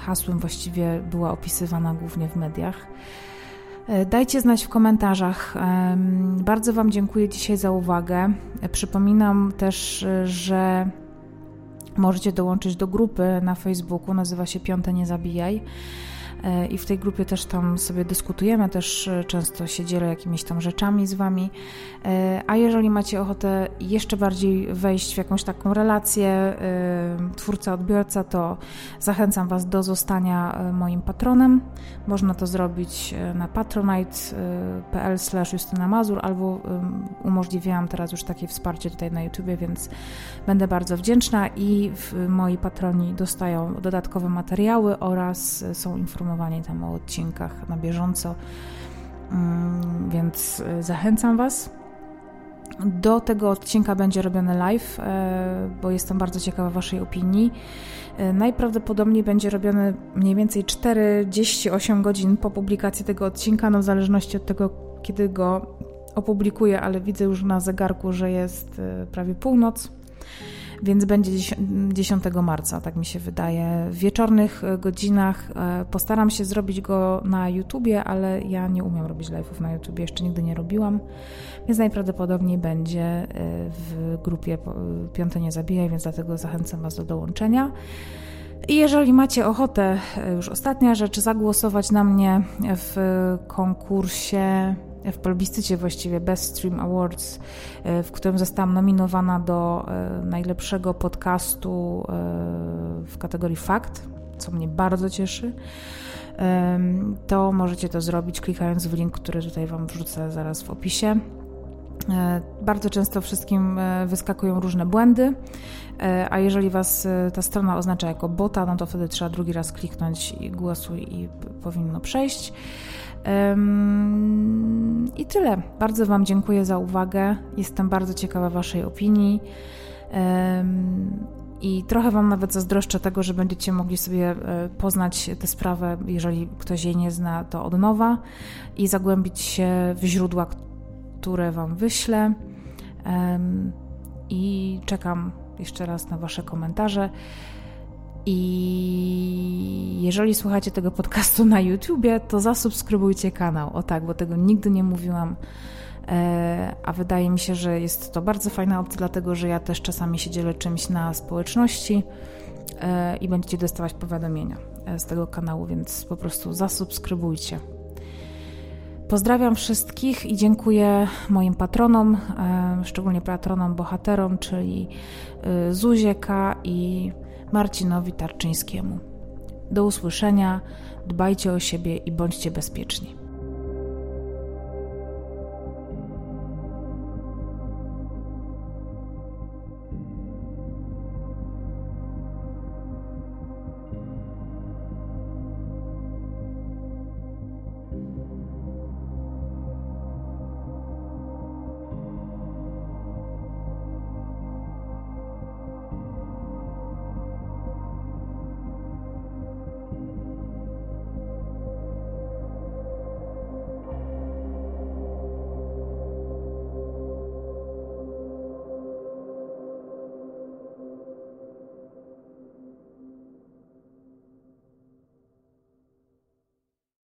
hasłem właściwie była opisywana głównie w mediach. Dajcie znać w komentarzach. Bardzo Wam dziękuję dzisiaj za uwagę. Przypominam też, że możecie dołączyć do grupy na Facebooku, nazywa się Piąte Nie Zabijaj. E, i w tej grupie też tam sobie dyskutujemy, też e, często się dzielę jakimiś tam rzeczami z Wami. E, a jeżeli macie ochotę jeszcze bardziej wejść w jakąś taką relację twórca-odbiorca, to zachęcam Was do zostania moim patronem. Można to zrobić na patronite.pl Justyna Mazur albo umożliwiałam teraz już takie wsparcie tutaj na YouTubie, więc będę bardzo wdzięczna i moi patroni dostają dodatkowe materiały oraz są informowane informowani tam o odcinkach na bieżąco, mm, więc y, zachęcam Was. Do tego odcinka będzie robiony live, e, bo jestem bardzo ciekawa Waszej opinii. E, najprawdopodobniej będzie robiony mniej więcej 48 godzin po publikacji tego odcinka, no w zależności od tego, kiedy go opublikuję, ale widzę już na zegarku, że jest e, prawie północ więc będzie 10 marca, tak mi się wydaje. W wieczornych e, godzinach e, postaram się zrobić go na YouTubie, ale ja nie umiem robić live'ów na YouTubie, jeszcze nigdy nie robiłam, więc najprawdopodobniej będzie e, w grupie Piąte Nie Zabijaj, więc dlatego zachęcam Was do dołączenia. I jeżeli macie ochotę, już ostatnia rzecz, zagłosować na mnie w konkursie w plebiscycie właściwie Best Stream Awards, e, w którym zostałam nominowana do e, najlepszego podcastu e, w kategorii Fakt, co mnie bardzo cieszy, to możecie to zrobić klikając w link, który tutaj Wam wrzucę zaraz w opisie. Bardzo często wszystkim wyskakują różne błędy, a jeżeli Was ta strona oznacza jako bota, no to wtedy trzeba drugi raz kliknąć i głosuj i powinno przejść. I tyle. Bardzo Wam dziękuję za uwagę. Jestem bardzo ciekawa Waszej opinii. I trochę Wam nawet zazdroszczę tego, że będziecie mogli sobie e, poznać tę sprawę, jeżeli ktoś jej nie zna, to od nowa i zagłębić się w źródła, które Wam wyślę. I czekam jeszcze raz na Wasze komentarze. I jeżeli słuchacie tego podcastu na YouTubie, to zasubskrybujcie kanał. O tak, bo tego nigdy nie mówiłam. E, a wydaje mi się, że jest to bardzo fajna opcja, dlatego że ja też czasami się dzielę czymś na społeczności e, i będziecie dostawać powiadomienia e, z tego kanału, więc po prostu zasubskrybujcie. Pozdrawiam wszystkich i dziękuję moim patronom, szczególnie patronom bohaterom, czyli Zuzie K i Marcinowi Tarczyńskiemu. Do usłyszenia, dbajcie o siebie i bądźcie bezpieczni.